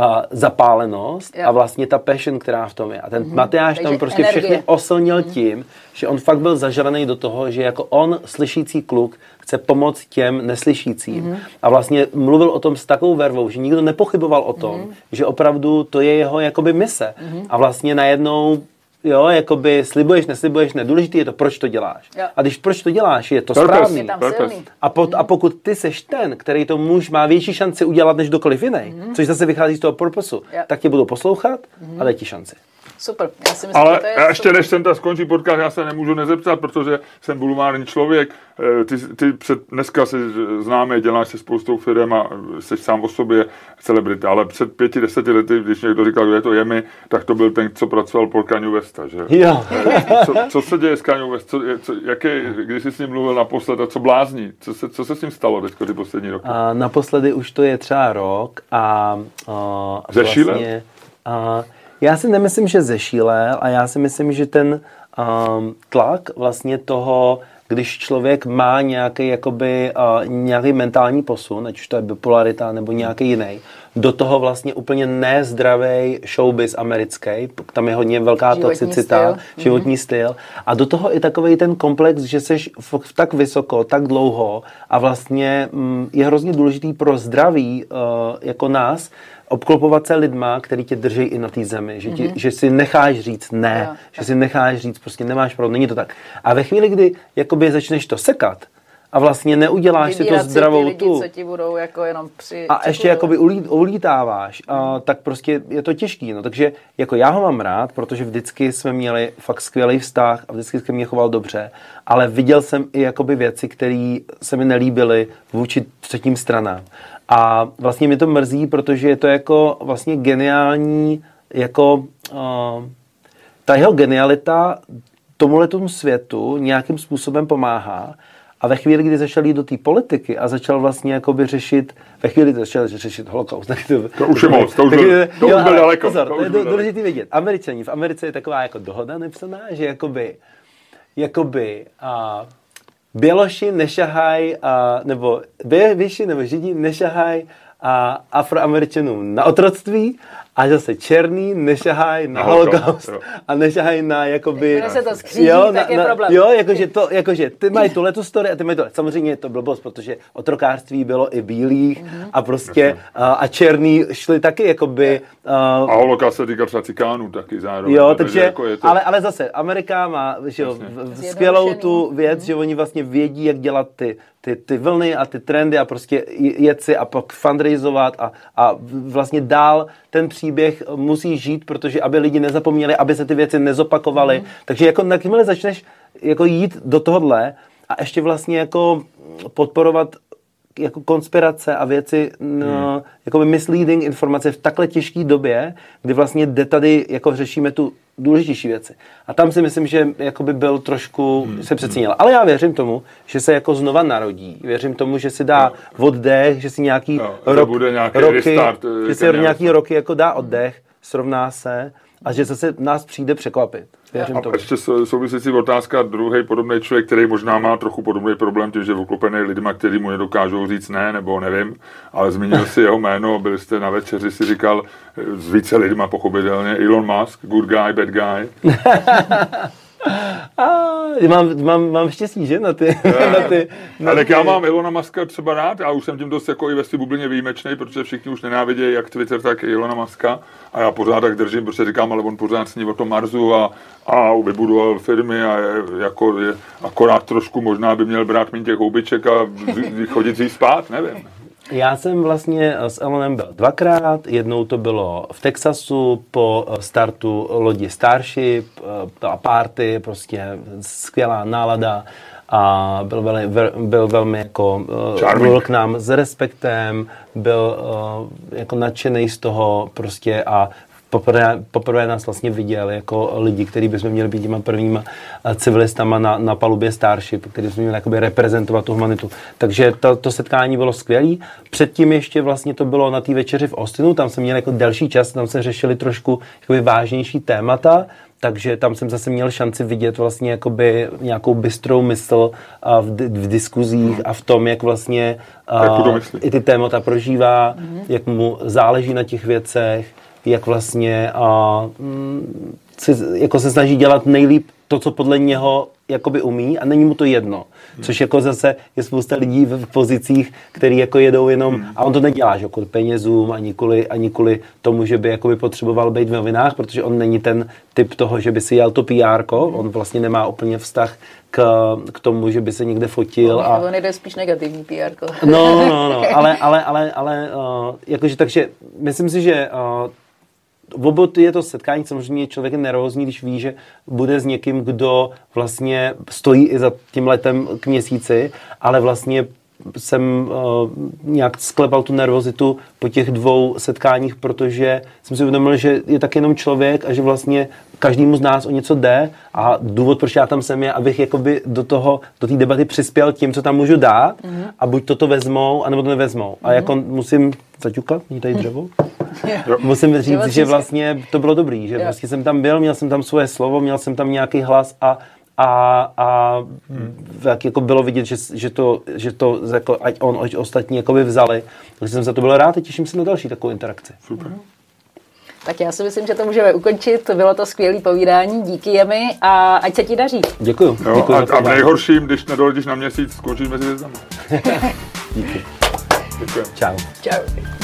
C: a zapálenost
A: Jo.
C: a vlastně ta passion, která v tom je. A ten Matyáš tam prostě
A: energie.
C: všechny oslnil tím, že on fakt byl zažraný do toho, že jako on, slyšící kluk, chce pomoct těm neslyšícím. A vlastně mluvil o tom s takovou vervou, že nikdo nepochyboval o tom, že opravdu to je jeho jakoby mise. A vlastně najednou Jo, jakoby slibuješ, neslibuješ, nedůležitý je to, proč to děláš.
A: Jo.
C: A když proč to děláš, je to
B: Purpose.
C: správný.
A: Je tam
B: Purpose.
A: silný.
C: A, pot, a pokud ty seš ten, který to muž má větší šanci udělat než kdokoliv jiný, což zase vychází z toho purposu,
A: Jo.
C: tak tě budou poslouchat a dají ti šanci.
A: Super. Já si myslím,
B: Ale
A: že to je
B: ještě
A: super.
B: než jsem ta skončí podcast, já se nemůžu nezeptat, protože jsem bulvární člověk. Eh, Ty, ty před, dneska si známe, děláš se spoustou firm a jsi sám o sobě celebrita, ale před pěti, deseti lety, když někdo říkal, kdo je to Jemi, tak to byl ten, co pracoval pro Kanye Westa, že?
C: Jo.
B: Co, co se děje s Kanye West? Co, co, jaké, když jsi s ním mluvil naposled a co blázní? Co se, co se s ním stalo teď ty poslední roky?
C: A naposledy už to je třeba rok a, a
B: Zešílel?
C: vlastně, a já si nemyslím, že zešílel a já si myslím, že ten um, tlak vlastně toho, když člověk má nějaký, jakoby, uh, nějaký mentální posun, ať už to je bipolarita nebo nějaký jiný, do toho vlastně úplně nezdravý showbiz americký, tam je hodně velká
A: Životní
C: toxicita,
A: styl.
C: životní styl. A do toho i takový ten komplex, že seš f- tak vysoko, tak dlouho a vlastně mm, je hrozně důležitý pro zdraví uh, jako nás obklopovat se lidma, který tě drží i na té zemi, že, ti, že si necháš říct ne,
A: Jo,
C: že si necháš říct prostě nemáš pravdu, není to tak. A ve chvíli, kdy jakoby začneš to sekat a vlastně neuděláš si to zdravou
A: lidi,
C: tu
A: co ti budou jako jenom při...
C: a ještě jakoby ulí, ulítáváš, a, tak prostě je to těžký. No. Takže jako já ho mám rád, protože vždycky jsme měli fakt skvělý vztah a vždycky se mě choval dobře, ale viděl jsem i jakoby věci, které se mi nelíbily vůči třetím stranám. A vlastně mi to mrzí, protože je to jako vlastně geniální, jako uh, ta jeho genialita tomuhle tomu světu nějakým způsobem pomáhá. A ve chvíli, kdy začal jít do té politiky a začal vlastně jakoby řešit, ve chvíli, kdy začal řešit holokaust, tak to,
B: To už je moc, to už
C: tak-
B: byl- to už
C: jo,
B: byl
C: ale
B: daleko,
C: Pozor,
B: to
C: to,
B: už
C: je
B: byl
C: dů- důležitý vědět. Američani, v Americe je taková jako dohoda nepsaná, že jakoby, jakoby a, Běloši nešahaj, a, nebo Běloši nebo Židi nešahaj a afroameričanům na otroctví a zase černý nešahaj na,
B: Na holokaust, jo.
C: a nešahaj na jakoby...
A: Jakmile se to skříží, tak je problém.
C: Jo, jakože, to, jakože ty mají tuhle tu story a ty mají tohle. Samozřejmě je to blbost, protože otrokářství bylo i bílých
A: Mhm.
C: a prostě a, a černý šli taky jakoby... A,
B: A holokaust se týká třeba cikánů taky zároveň.
C: Jo, takže,
B: jako je to,
C: ale, ale zase, Amerika má že jo, skvělou tu věc, že oni vlastně vědí, jak dělat ty, ty, ty vlny a ty trendy a prostě jet si a pak fundraizovat a, a vlastně dál ten příběh musí žít, protože aby lidi nezapomněli, aby se ty věci nezopakovaly. Takže jako jakmile začneš jako jít do tohohle a ještě vlastně jako podporovat jako konspirace a věci, no, jako misleading informace v takhle těžké době, kdy vlastně jde tady, jako řešíme tu důležitější věci. A tam si myslím, že jako by byl trošku, se přecínil. Ale já věřím tomu, že se jako znova narodí. Věřím tomu, že si dá oddech, že si nějaký
B: že
C: rok,
B: bude nějaký
C: roky,
B: restart, eh,
C: že si
B: Kanye
C: nějaký roky jako dá oddech, srovná se a že zase nás přijde překvapit. Věřím
B: A
C: tomu.
B: ještě sou- související otázka, druhý podobný člověk, který možná má trochu podobný problém tím, že je oklopený lidma, kteří mu nedokážou říct ne, nebo nevím, ale zmínil si jeho jméno, byli jste na večeři, si říkal eh, s více lidma pochopitelně, Elon Musk, good guy, bad guy.
C: A, mám, mám, mám štěstí, že? Na ty, na ty, na
B: Ale
C: ty
B: já mám Elona Muska třeba rád, já už jsem tím dost jako i ve své bublině výjimečný, protože všichni už nenávidějí jak Twitter, tak i Elona Muska a já pořád tak držím, protože říkám, ale on pořád sní o tom Marsu a, a vybudoval firmy a je, jako je, akorát trošku možná by měl brát méně těch houbiček a chodit si spát, nevím.
C: Já jsem vlastně s Elonem byl dvakrát. Jednou to bylo v Texasu po startu lodi Starship, byla party, prostě skvělá nálada a byl, velmi, byl velmi jako, eh,
B: Charming.
C: mluvil k nám s respektem, byl eh, jako nadšený z toho prostě a poprvé, poprvé nás vlastně viděl jako lidi, kteří bychom měli být těma prvníma eh, civilistama na, na palubě Starship, který bychom měli jakoby reprezentovat tu humanitu. Takže to, to setkání bylo skvělé. Předtím ještě vlastně to bylo na té večeři v Austinu, tam jsme měli jako delší čas, tam se řešili trošku jakoby vážnější témata takže tam jsem zase měl šanci vidět vlastně jakoby nějakou bystrou mysl a v, v diskuzích a v tom, jak vlastně a, i ty témata prožívá, mm-hmm. jak mu záleží na těch věcech, jak vlastně a, mm, si, jako se snaží dělat nejlíp to, co podle něho jakoby umí a není mu to jedno. Hmm. Což jako zase je spousta lidí v pozicích, který jako jedou jenom, hmm. a on to nedělá, že kvůli penězům, ani kvůli, ani kvůli tomu, že by jakoby potřeboval být v novinách, protože on není ten typ toho, že by si jel to PR, on vlastně nemá úplně vztah k, k tomu, že by se někde fotil.
A: On, a... on jde spíš negativní PR.
C: No, no, no, ale, ale, ale, ale uh, jakože, takže myslím si, že uh, v obod je to setkání, samozřejmě člověk je nervózní, když ví, že bude s někým, kdo vlastně stojí i za tím letem k měsíci, ale vlastně jsem uh, nějak sklepal tu nervozitu po těch dvou setkáních, protože jsem si uvědomil, že je tak jenom člověk a že vlastně každému z nás o něco jde a důvod, proč já tam jsem, je, abych jakoby do toho, do té debaty přispěl tím, co tam můžu dát mm-hmm. a buď toto vezmou, anebo to nevezmou. Mm-hmm. A jako musím zaťukat, tady dřevo. Musím říct, že vlastně to bylo dobrý, že vlastně jsem tam byl, měl jsem tam svoje slovo, měl jsem tam nějaký hlas a a, a jak jako bylo vidět, že, že to, že to jako, ať on, ať ostatní jako by vzali. Takže jsem za to byl rád a těším se na další takovou interakci. Super. Mm-hmm.
A: Tak já si myslím, že to můžeme ukončit. Bylo to skvělé povídání, díky jemi a ať se ti daří.
C: Děkuju.
B: Jo,
C: Děkuju
B: a, a v nejhorším, když nedoledíš na měsíc, skončíš mezi hvězdami.
C: díky.
B: Děkuji.
C: Čau.
A: Čau.